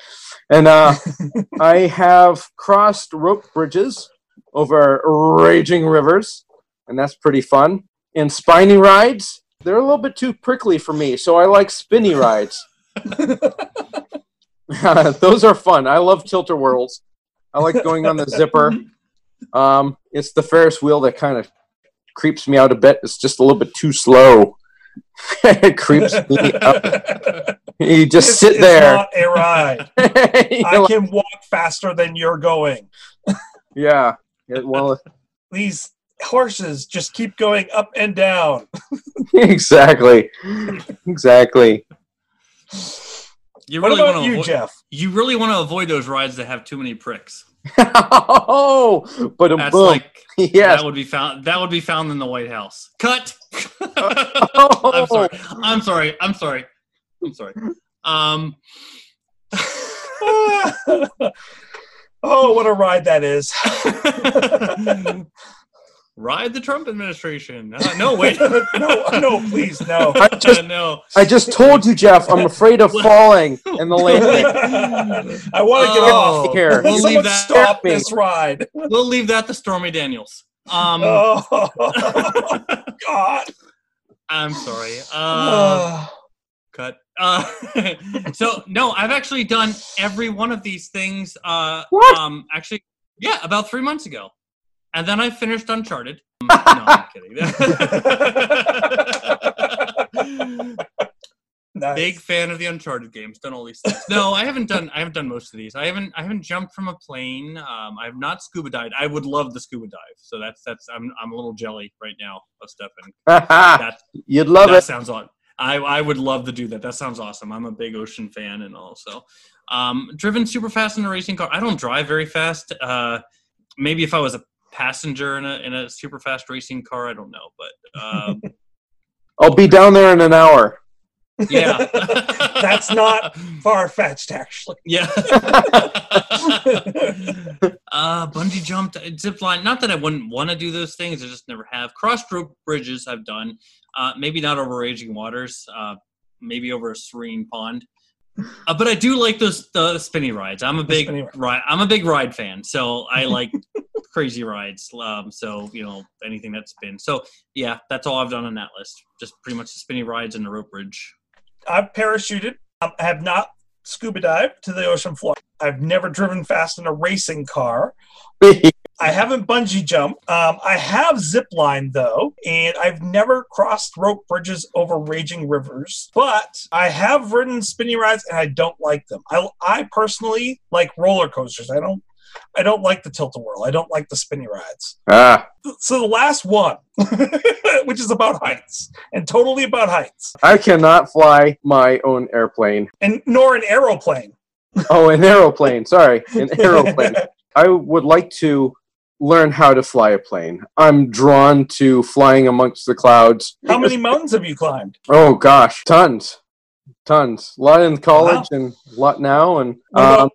and uh, I have crossed rope bridges over raging rivers, and that's pretty fun. And spiny rides, they're a little bit too prickly for me, so I like spinny rides. Those are fun. I love tilter whirls. I like going on the zipper. Um, it's the Ferris wheel that kind of creeps me out a bit. It's just a little bit too slow. it creeps me out. You just This sit is there. not a ride. I like, can walk faster than you're going. yeah. Yeah, Well, These horses just keep going up and down. exactly. Exactly. You What really about want to you, avoid, Jeff? you really want to avoid those rides that have too many pricks. oh, but a That's boom. like yes. that would be found that would be found in the White House. Cut. Oh. I'm sorry. I'm sorry. I'm sorry. I'm sorry. Um oh, what a ride that is. Ride the Trump administration. Uh, no, wait. no, no, please, no. I just, no. I just told you, Jeff. I'm afraid of falling in the landing. I want to get Oh. off. Here. We'll Someone leave that- stop me. this ride. We'll leave that to Stormy Daniels. Um Oh, God. I'm sorry. Uh, cut. Uh, so no, I've actually done every one of these things. Uh, What? Um, actually, yeah, about three months ago, and then I finished Uncharted. No, I'm kidding. nice. Big fan of the Uncharted games. Done all these things. No, I haven't done. I haven't done most of these. I haven't. I haven't jumped from a plane. Um, I have not scuba dived. I would love the scuba dive. So that's that's. I'm I'm a little jelly right now of Stefan. That You'd love that it. sounds odd. I, I would love to do that. That sounds awesome. I'm a big ocean fan and also um, driven super fast in a racing car. I don't drive very fast. Uh, maybe if I was a passenger in a in a super fast racing car, I don't know. But uh, I'll be down there in an hour. yeah, That's not far fetched, actually. yeah. uh, bungee jumped, zip line. Not that I wouldn't want to do those things. I just never have. Cross rope bridges I've done. Uh, maybe not over raging waters. Uh, maybe over a serene pond. Uh, but I do like those the spinny rides. I'm a big ride. ride. I'm a big ride fan, so I like crazy rides. Um, so you know anything that spins. So yeah, that's all I've done on that list. Just pretty much the spinny rides and the rope bridge. I've parachuted. Um, I have not scuba dived to the ocean floor. I've never driven fast in a racing car. I haven't bungee jumped. Um, I have zip lined though, and I've never crossed rope bridges over raging rivers. But I have ridden spinny rides, and I don't like them. I, I personally like roller coasters. I don't. I don't like the tilt a whirl. I don't like the spinny rides. ah, So the last one, which is about heights and totally about heights, I cannot fly my own airplane. and nor an aeroplane. Oh, an aeroplane. Sorry, an aeroplane. I would like to learn how to fly a plane. I'm drawn to flying amongst the clouds. How many mountains have you climbed? Oh gosh, tons, tons. A lot in college and a lot now. And um,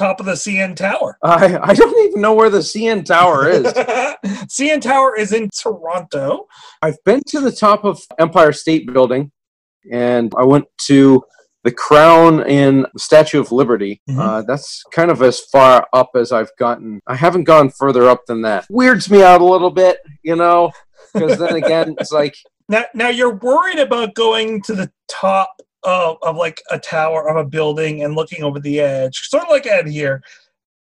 top of the CN Tower? I I don't even know where the CN Tower is. CN Tower is in Toronto. I've been to the top of Empire State Building, and I went to the Crown in Statue of Liberty. Mhm. Uh, that's kind of as far up as I've gotten. I haven't gone further up than that. Weirds me out a little bit, you know, because then again, it's like Now, now you're worried about going to the top of, of like a tower of a building and looking over the edge, sort of like Ed here.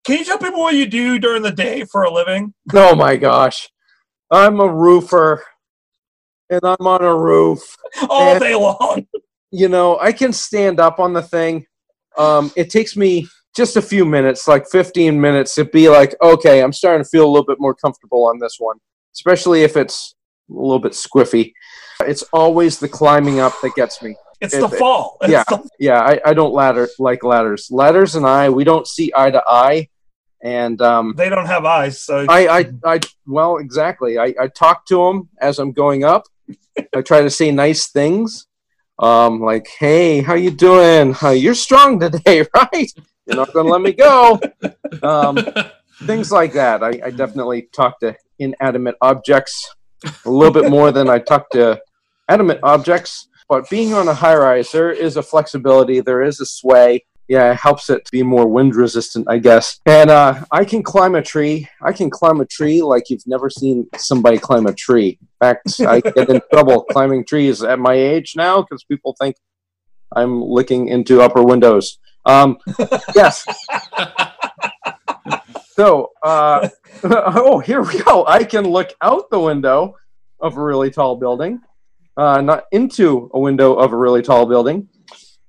Can you tell people what you do during the day for a living? oh my gosh, I'm a roofer, and I'm on a roof. All And- day long. you know, I can stand up on the thing. Um, it takes me just a few minutes, like 15 minutes, to be like, okay, I'm starting to feel a little bit more comfortable on this one, especially if it's a little bit squiffy. It's always the climbing up that gets me. It's It- the fall. It's yeah. the- Yeah, I, I don't ladder like ladders. Ladders and I, we don't see eye to eye. And um, they don't have eyes, so I, I, I, well, exactly. I, I talk to them as I'm going up. I try to say nice things, um, like, "Hey, how you doing? Uh, you're strong today, right? You're not going to let me go." Um, things like that. I, I definitely talk to inanimate objects a little bit more than I talk to animate objects. But being on a high rise, there is a flexibility, there is a sway. Yeah, it helps it to be more wind resistant, I guess. And uh, I can climb a tree. I can climb a tree like you've never seen somebody climb a tree. In fact, I get in trouble climbing trees at my age now because people think I'm looking into upper windows. Um, yes. So, uh, oh, here we go. I can look out the window of a really tall building, uh, not into a window of a really tall building.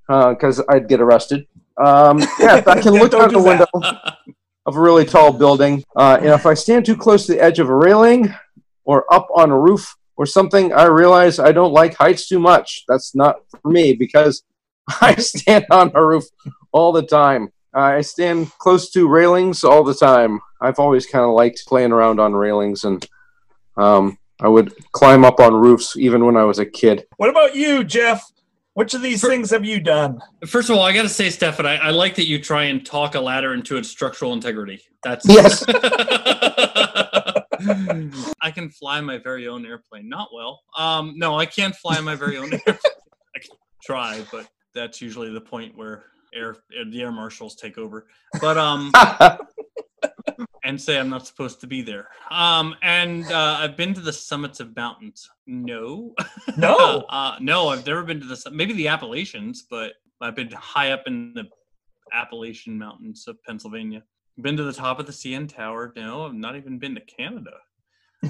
because I'd get arrested. Um, yeah, if I can look out the window of a really tall building, uh, and if I stand too close to the edge of a railing or up on a roof or something, I realize I don't like heights too much. That's not for me because I stand on a roof all the time. I stand close to railings all the time. I've always kind of liked playing around on railings, and um, I would climb up on roofs even when I was a kid. What about you, Jeff? Which of these things have you done? First of all, I got to say, Stefan, I, I like that you try and talk a ladder into its structural integrity. That's Yes. I can fly my very own airplane. Not well. Um, no, I can't fly my very own airplane. I can try, but that's usually the point where air the air marshals take over. But um, and say I'm not supposed to be there. Um, and uh, I've been to the summits of mountains. No, No. uh, no, I've never been to the maybe the Appalachians, but I've been high up in the Appalachian Mountains of Pennsylvania. Been to the top of the CN Tower. No, I've not even been to Canada.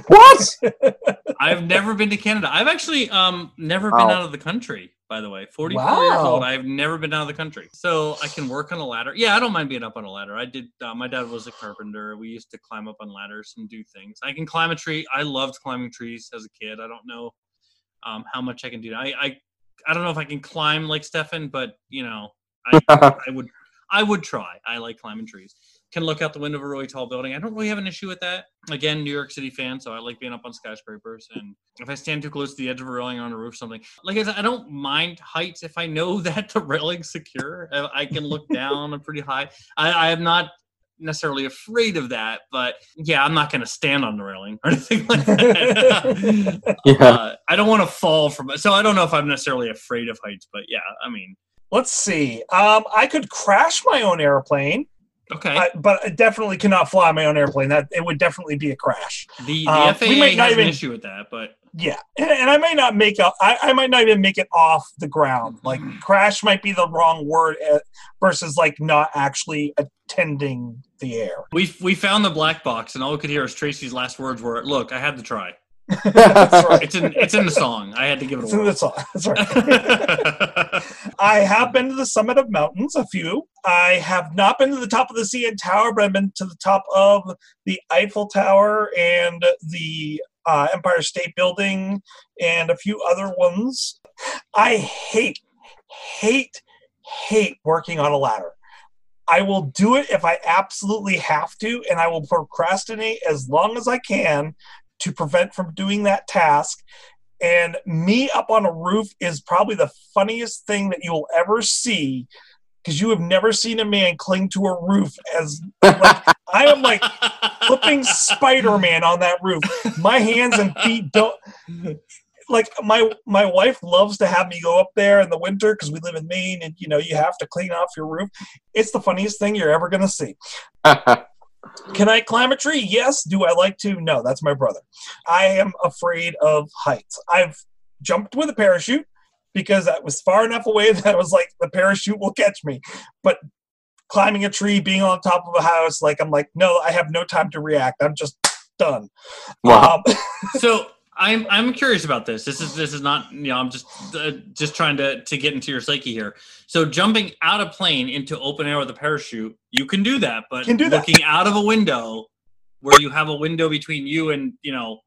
What? I've never been to Canada. I've actually um never been Wow. out of the country. By the way, 44 years old. I've never been out of the country, so I can work on a ladder. Yeah, I don't mind being up on a ladder. I did. Uh, my dad was a carpenter. We used to climb up on ladders and do things. I can climb a tree. I loved climbing trees as a kid. I don't know um, how much I can do. I, I I don't know if I can climb like Stefan, but you know, I, I would I would try. I like climbing trees. Can look out the window of a really tall building. I don't really have an issue with that. Again, New York City fan, so I like being up on skyscrapers. And if I stand too close to the edge of a railing or on a roof, something like I said, I don't mind heights if I know that the railing's secure. I I can look down a pretty high. I, I am not necessarily afraid of that, but yeah, I'm not going to stand on the railing or anything like that. Yeah. uh, I don't want to fall from it, so I don't know if I'm necessarily afraid of heights. But yeah, I mean, Let's see. Um, I could crash my own airplane, okay. I, but I definitely cannot fly my own airplane. That it would definitely be a crash. the the uh, we FAA might not has even- an issue with that, but Yeah, and, and I may not make a. I, I might not even make it off the ground. Like crash might be the wrong word uh, versus like not actually attending the air. we we found the black box, and all we could hear was Tracy's last words were, "Look, I had to try." That's right. It's in it's in the song. I had to give it It's a in the song. That's right. I have been to the summit of mountains, a few. I have not been to the top of the CN Tower, but I've been to the top of the Eiffel Tower and the uh, Empire State Building and a few other ones. I hate, hate, hate working on a ladder. I will do it if I absolutely have to, and I will procrastinate as long as I can to prevent from doing that task. And me up on a roof is probably the funniest thing that you'll ever see because you have never seen a man cling to a roof as like I am like flipping Spider-Man on that roof. My hands and feet don't like my my wife loves to have me go up there in the winter because we live in Maine and you know you have to clean off your roof. It's the funniest thing you're ever gonna see. Can I climb a tree? Yes. Do I like to? No, that's my brother. I am afraid of heights. I've jumped with a parachute because I was far enough away that I was like, the parachute will catch me. But climbing a tree, being on top of a house, like, I'm like, no, I have no time to react. I'm just done. Wow. Um, so I'm I'm curious about this. This is this is not you know I'm just uh, just trying to to get into your psyche here. So jumping out of plane into open air with a parachute, you can do that, but Can do that. looking out of a window where you have a window between you and you know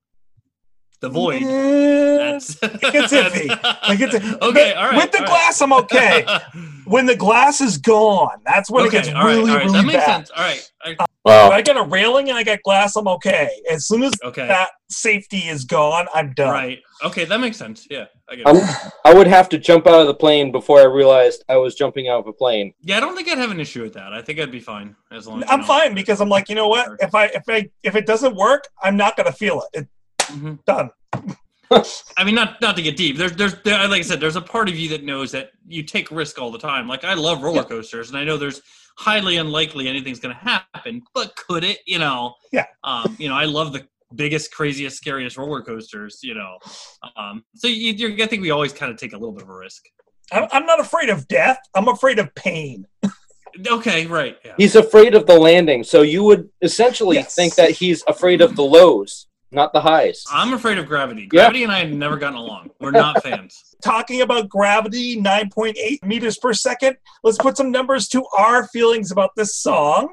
the void. That's gets iffy. It gets- okay. All right. With the all right. glass, I'm okay. when the glass is gone, that's when okay. it gets all right. really, all right. really that makes bad. sense. All right. I- uh, If wow. I get a railing and I got glass, I'm okay. As soon as okay. that safety is gone, I'm done. Right. Okay. That makes sense. Yeah. I get I'm, it. I would have to jump out of the plane before I realized I was jumping out of a plane. Yeah. I don't think I'd have an issue with that. I think I'd be fine as long. as I'm fine because I'm like, you know what? If I if I if it doesn't work, I'm not gonna feel it. It's Mhm. done. I mean, not not to get deep. There's there's there, like I said, there's a part of you that knows that you take risk all the time. Like I love roller coasters, and I know there's highly unlikely anything's going to happen, but could it? You know. Yeah. Um. You know, I love the biggest, craziest, scariest roller coasters. You know. Um. So you, you're, I think we always kind of take a little bit of a risk. I'm, I'm not afraid of death. I'm afraid of pain. Okay. Right. Yeah. He's afraid of the landing, so you would essentially Yes. think that he's afraid of the lows. Not the highest. I'm afraid of Gravity. Yeah. Gravity and I have never gotten along. We're not fans. Talking about gravity, 9.8 meters per second. Let's put some numbers to our feelings about this song.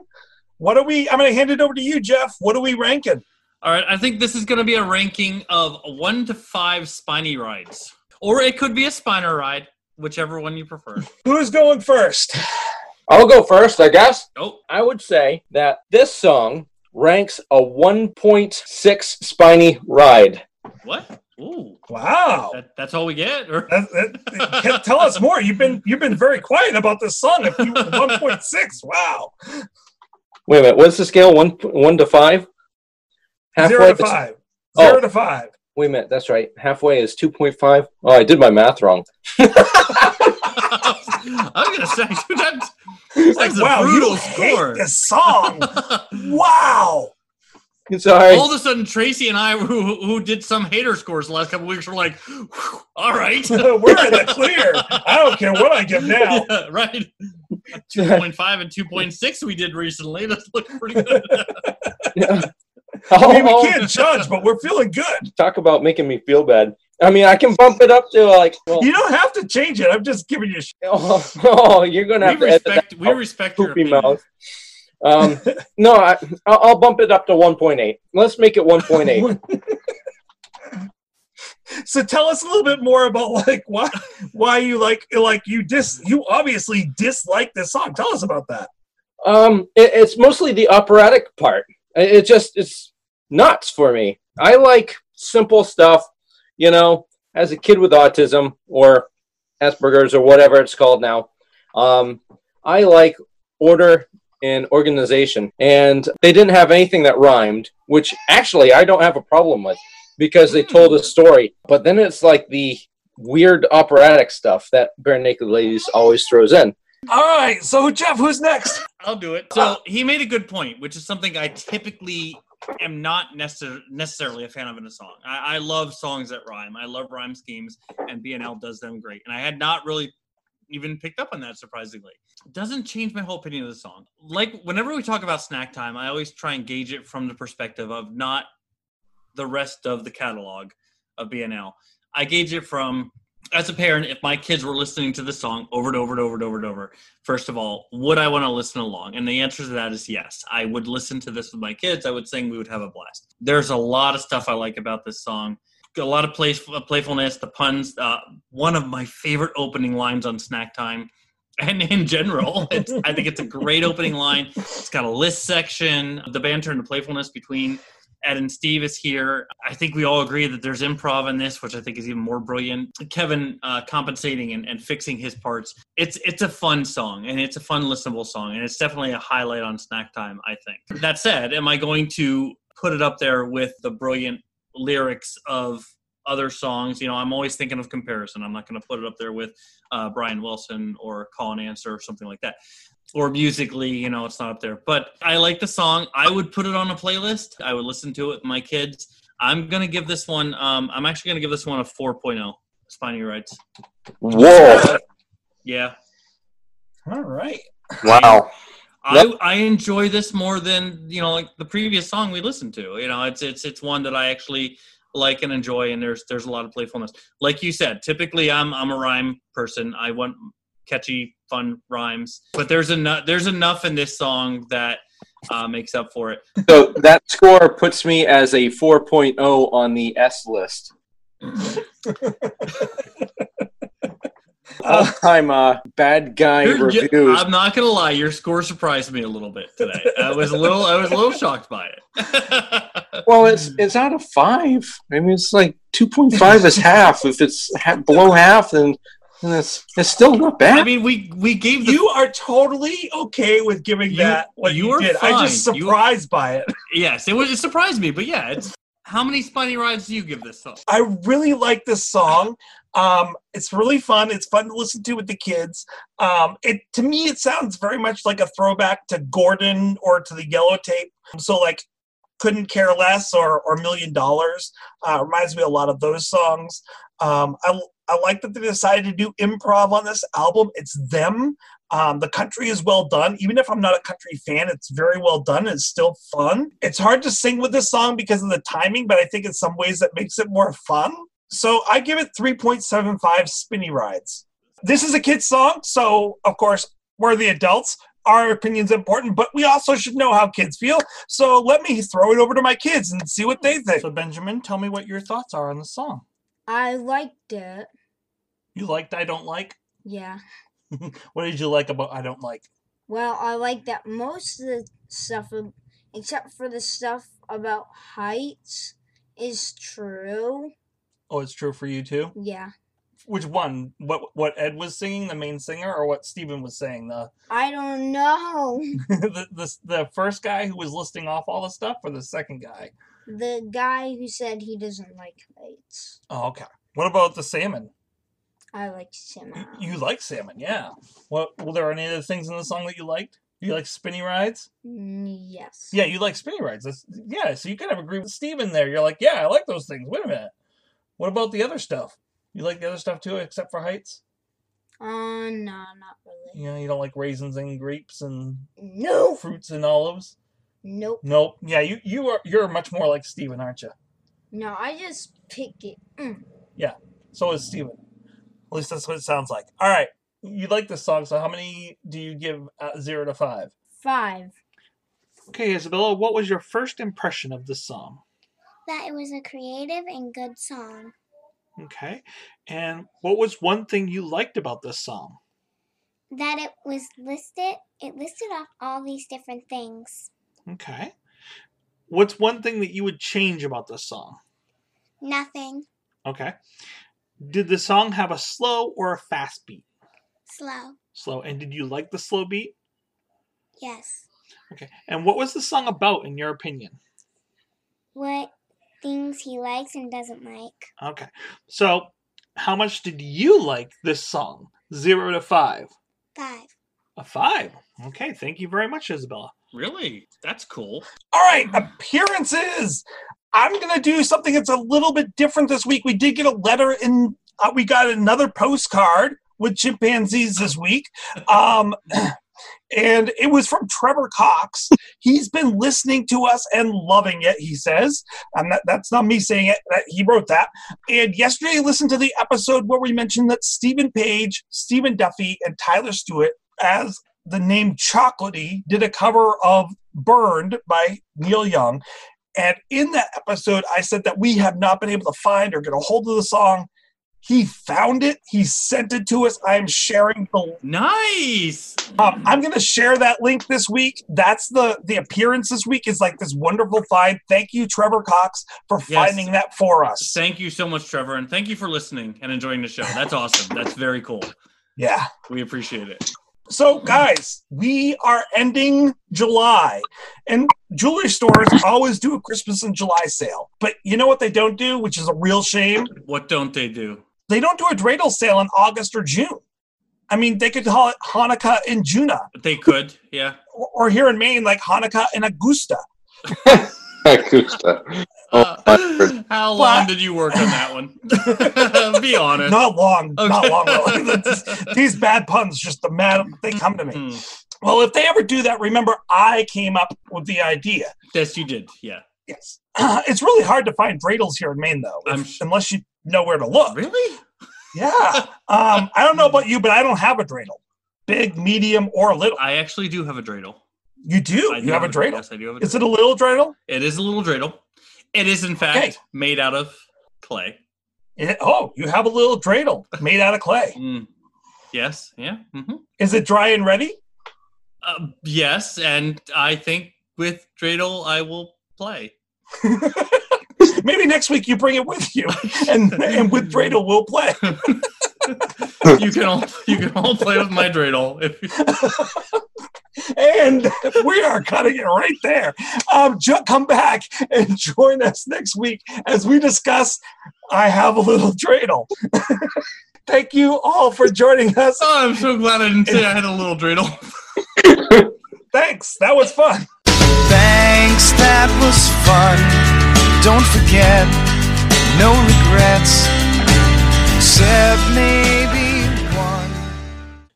What are we? I'm going to hand it over to you, Jeff. What are we ranking? All right, I think this is going to be a ranking of one to five spiny rides, or it could be a spiner ride, whichever one you prefer. Who's going first? I'll go first, I guess. Nope. I would say that this song ranks a 1.6 spiny ride. what? Ooh, Wow. that, that's all we get? Or That- that- tell us more. You've been you've been very quiet about this song. If you 1.6, wow, Wait a minute, what's the scale? One one to five? zero to is- five, Oh. zero to five. Wait a minute, that's right. Halfway is two point five. Oh, I did my math wrong. I was gonna say, dude, that's, that's a wow, brutal you score. hate this song. wow. Sorry. All of a sudden, Tracy and I, who, who did some hater scores the last couple weeks, were like, "All right, We're in the clear. I don't care what I get now. Yeah, right." Two point five and two point six we did recently. That's looking pretty good. Yeah. I mean, we can't judge, but we're feeling good. talk about making me feel bad. I mean, I can bump it up to like. Well, You don't have to change it. I'm just giving you. Sh- oh, oh, you're gonna we have to edit respect we respect your poopy opinion. mouth. Um, no, I, I'll I'll bump it up to 1.8. Let's make it 1.8. so tell us a little bit more about like why why you like like you dis you obviously dislike this song. Tell us about that. Um, it, it's mostly the operatic part. It, it just it's nuts for me. I like simple stuff, you know. As a kid with autism or Asperger's or whatever it's called now, um, I like order and organization. And they didn't have anything that rhymed, which actually I don't have a problem with because they told a story. But then it's like the weird operatic stuff that Barenaked Ladies always throws in. All right, so Jeff, who's next? I'll do it. So he made a good point, which is something I typically am not necessar- necessarily a fan of in a song. I-, I love songs that rhyme. I love rhyme schemes, and BNL does them great. And I had not really even picked up on that surprisingly. Doesn't change my whole opinion of the song. Like whenever we talk about snack time, I always try and gauge it from the perspective of not the rest of the catalog of BNL. I gauge it from as a parent, if my kids were listening to the song over and over and over and over and over, first of all, would I want to listen along? And the answer to that is yes. I would listen to this with my kids. I would sing. We would have a blast. There's a lot of stuff I like about this song. A lot of play, playfulness, the puns. Uh, one of my favorite opening lines on Snack Time, and in general, I think it's a great opening line. It's got a list section. The banter and the playfulness between Ed and Steve is here. I think we all agree that there's improv in this, which I think is even more brilliant. Kevin uh, compensating and, and fixing his parts. It's it's a fun song and it's a fun listenable song and it's definitely a highlight on snack time. I think. That said, am I going to put it up there with the brilliant lyrics of other songs? You know, I'm always thinking of comparison. I'm not going to put it up there with uh, Brian Wilson or Call and Answer or something like that or musically, you know, it's not up there. But I like the song. I would put it on a playlist. I would listen to it with my kids. I'm gonna give this one. Um, I'm actually gonna give this one a 4.0. Spiny Rights. Whoa! Yeah, All right. Wow. I I enjoy this more than you know, like the previous song we listened to. You know, it's it's it's one that I actually like and enjoy, and there's there's a lot of playfulness. Like you said, typically I'm I'm a rhyme person. I want catchy, fun rhymes, but there's enough there's enough in this song that uh, makes up for it. So that score puts me as a 4.0 on the S list. All time uh, bad guy reviews. I'm not gonna lie, your score surprised me a little bit today. I was a little, I was a little shocked by it. Well, it's it's out of five. I mean, it's like 2.5 is half. If it's ha- below half, then, then it's it's still not bad. I mean, we we gave the You are totally okay with giving You- that what you, you are did. I'm just fine. You- surprised by it. yes, it was it surprised me, but yeah, it's how many spiny rides do you give this song? I really like this song. Um, it's really fun. It's fun to listen to with the kids. Um, it to me, it sounds very much like a throwback to Gordon or to the Yellow Tape. So like, couldn't care less or or Million Dollars uh, reminds me a lot of those songs. Um, I I like that they decided to do improv on this album. It's them. Um, the country is well done. Even if I'm not a country fan, it's very well done. It's still fun. It's hard to sing with this song because of the timing, but I think in some ways that makes it more fun. So I give it 3.75 spinny rides. This is a kid's song, so of course, we're the adults. Our opinion's important, but we also should know how kids feel. So let me throw it over to my kids and see what they think. So, Benjamin, tell me what your thoughts are on the song. I liked it. You liked I Don't Like? Yeah. what did you like about I Don't Like? Well, I like that most of the stuff, except for the stuff about heights, is true. Oh, it's true for you too? Yeah. Which one? What what Ed was singing, the main singer, or what Steven was saying? The I don't know. the, the the first guy who was listing off all the stuff, or the second guy? the guy who said he doesn't like heights. Oh, okay. What about the salmon? I like salmon. You like salmon, yeah. What were there any other things in the song that you liked? You like spinny rides? Mm, Yes. Yeah, you like spinny rides. That's, yeah, so you kind of agree with Steven there. You're like, yeah, I like those things. Wait a minute. What about the other stuff? You like the other stuff too, except for heights? Uh, no, not really. Yeah, you don't like raisins and grapes and No. fruits and olives? Nope. Nope. Yeah, you you are you're much more like Steven, aren't you? No, I just pick it. Mm. Yeah. So is Steven. At least that's what it sounds like. All right. You like this song, so how many do you give uh, zero to five? Five. Okay, Isabella, what was your first impression of this song? That it was a creative and good song. Okay. And what was one thing you liked about this song? That it was listed, it listed off all these different things. Okay. What's one thing that you would change about this song? Nothing. Okay. Did the song have a slow or a fast beat? Slow. Slow. And did you like the slow beat? Yes. Okay. And what was the song about, in your opinion? What things he likes and doesn't like. Okay. So, how much did you like this song? Zero to five. Five. A five. Okay. Thank you very much, Isabella. Really? That's cool. All right, appearances. I'm going to do something that's a little bit different this week. We did get a letter in, uh, we got another postcard with chimpanzees this week. Um, and it was from Trevor Cox. He's been listening to us and loving it, he says. And that, that's not me saying it, that he wrote that. And yesterday, I listened to the episode where we mentioned that Steven Page, Stephen Duffy, and Tyler Stewart, as the name Chocolatey, did a cover of Burned by Neil Young. And in that episode, I said that we have not been able to find or get a hold of the song. He found it. He sent it to us. I'm sharing the. Nice. Um, I'm going to share that link this week. That's the the appearance this week. Is like this wonderful find. Thank you, Trevor Cox, for Yes. finding that for us. Thank you so much, Trevor, and thank you for listening and enjoying the show. That's awesome. That's very cool. Yeah. We appreciate it. So, guys, we are ending July, and jewelry stores always do a Christmas and July sale. But you know what they don't do, which is a real shame? What don't they do? They don't do a dreidel sale in August or June. I mean, they could call it Hanukkah in Juna, They could, yeah. or, or here in Maine, like Hanukkah in Augusta. Augusta. Uh, Oh, my word. how long What? did you work on that one? Be honest. Not long, not long. Really. These bad puns just the mad they come to me. Hmm. Well, if they ever do that, remember I came up with the idea. Yes, you did. Yeah. Yes. it's really hard to find dreidels here in Maine, though, if- sh- unless you know where to look. Really? Yeah. Um, I don't know about you, but I don't have a dreidel. Big, medium, or little. I actually do have a dreidel. You do. I you have a dreidel. Yes, I do have a dreidel. Is it a little dreidel? It is a little dreidel. It is, in fact, Okay. made out of clay. It- oh, you have a little dreidel made out of clay. Mm. Yes. Yeah. hmm Is it dry and ready? Uh, yes, and I think with dreidel I will play. Maybe next week you bring it with you, and and with dreidel we'll play. you can all you can all play with my dreidel. If and we are cutting it right there. Um, ju- come back and join us next week as we discuss. I have a little dreidel. Thank you all for joining us. oh, I'm so glad I didn't say I had a little dreidel. Thanks. That was fun. Thanks, that was fun. Don't forget, no regrets. except maybe one.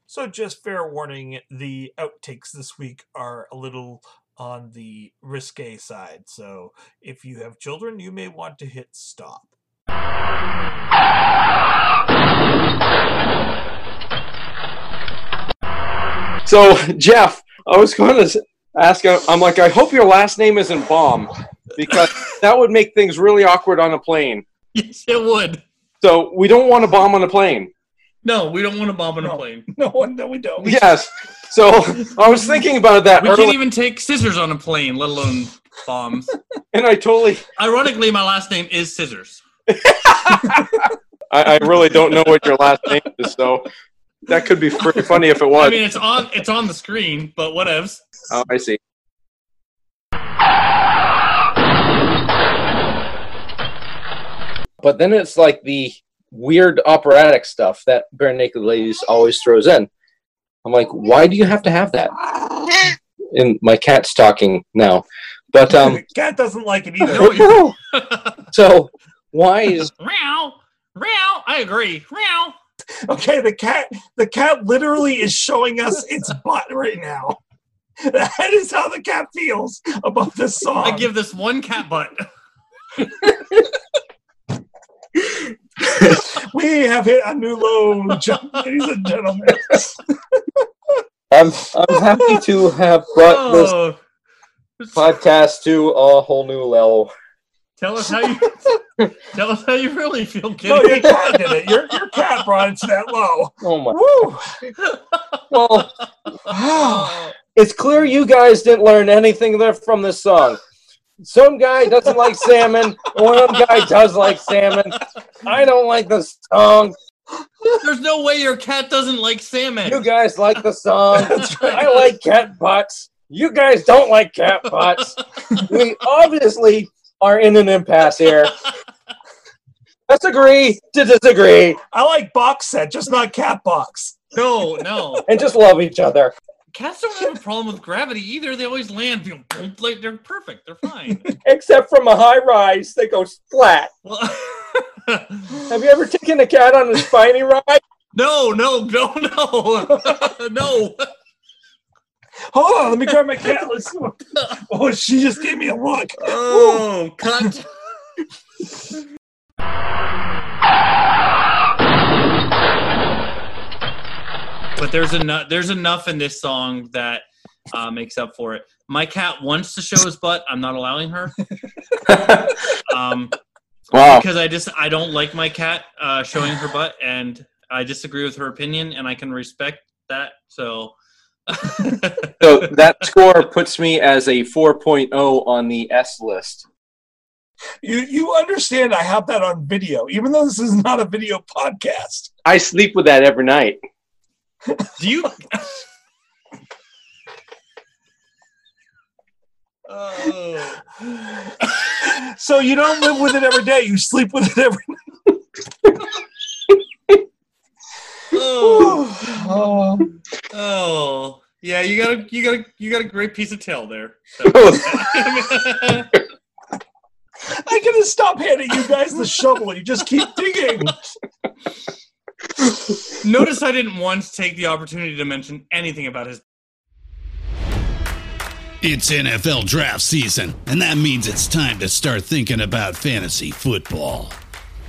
So, just fair warning the outtakes this week are a little on the risque side. So, if you have children, you may want to hit stop. So, Jeff, I was going to ask, I'm like, I hope your last name isn't Bomb because that would make things really awkward on a plane. Yes, it would. So, we don't want a bomb on a plane. No, we don't want to bomb on a plane. No, no, we don't. Yes. So, I was thinking about that We earlier, can't even take scissors on a plane, let alone bombs. and I totally, Ironically, my last name is Scissors. I, I really don't know what your last name is, so that could be pretty funny if it was. I mean, it's on it's on the screen, but whatevs. oh, I see. But then it's like the weird operatic stuff that Barenaked Ladies always throws in. I'm like, why do you have to have that? And my cat's talking now. But um Cat doesn't like it either. so why is Meow, meow. I agree. Meow. Okay, the cat the cat literally is showing us its butt right now. That is how the cat feels about this song. I give this one cat butt. we have hit a new low, ladies and gentlemen. I'm I'm happy to have brought this Oh, podcast to a whole new level. Tell us how you tell us how you really feel, No, your kitty. cat did it. Your, your cat brought it to that low. Oh my Woo! well Oh, it's clear you guys didn't learn anything there from this song. Some guy doesn't like salmon, one guy does like salmon. I don't like the song. There's no way your cat doesn't like salmon. You guys like the song. I like cat butts. You guys don't like cat butts. We obviously are in an impasse here. Let's agree to disagree I like box set, just not cat box. No, no. and just love each other. Cats don't have a problem with gravity either. They always land. you Like they're perfect. They're fine. Except from a high rise they go flat. Well, Have you ever taken a cat on a spiny ride? no, no, no, no, no. Hold on, let me grab my cat. Let's. Oh, she just gave me a look. Oh, cut. But there's enough. There's enough in this song that uh, makes up for it. My cat wants to show his butt. I'm not allowing her. Um, Wow. because I just I don't like my cat uh, showing her butt, and I disagree with her opinion, and I can respect that. So, So that score puts me as a 4.0 on the S list. You you understand? I have that on video, even though this is not a video podcast. I sleep with that every night. do you? oh. So you don't live with it every day. You sleep with it every. Oh, Oh, oh, yeah. You got a, you got a, you got a great piece of tail there. So. I gotta stop handing you guys the shovel. You just keep digging. Notice I didn't once take the opportunity to mention anything about his. It's NFL draft season, and that means it's time to start thinking about fantasy football.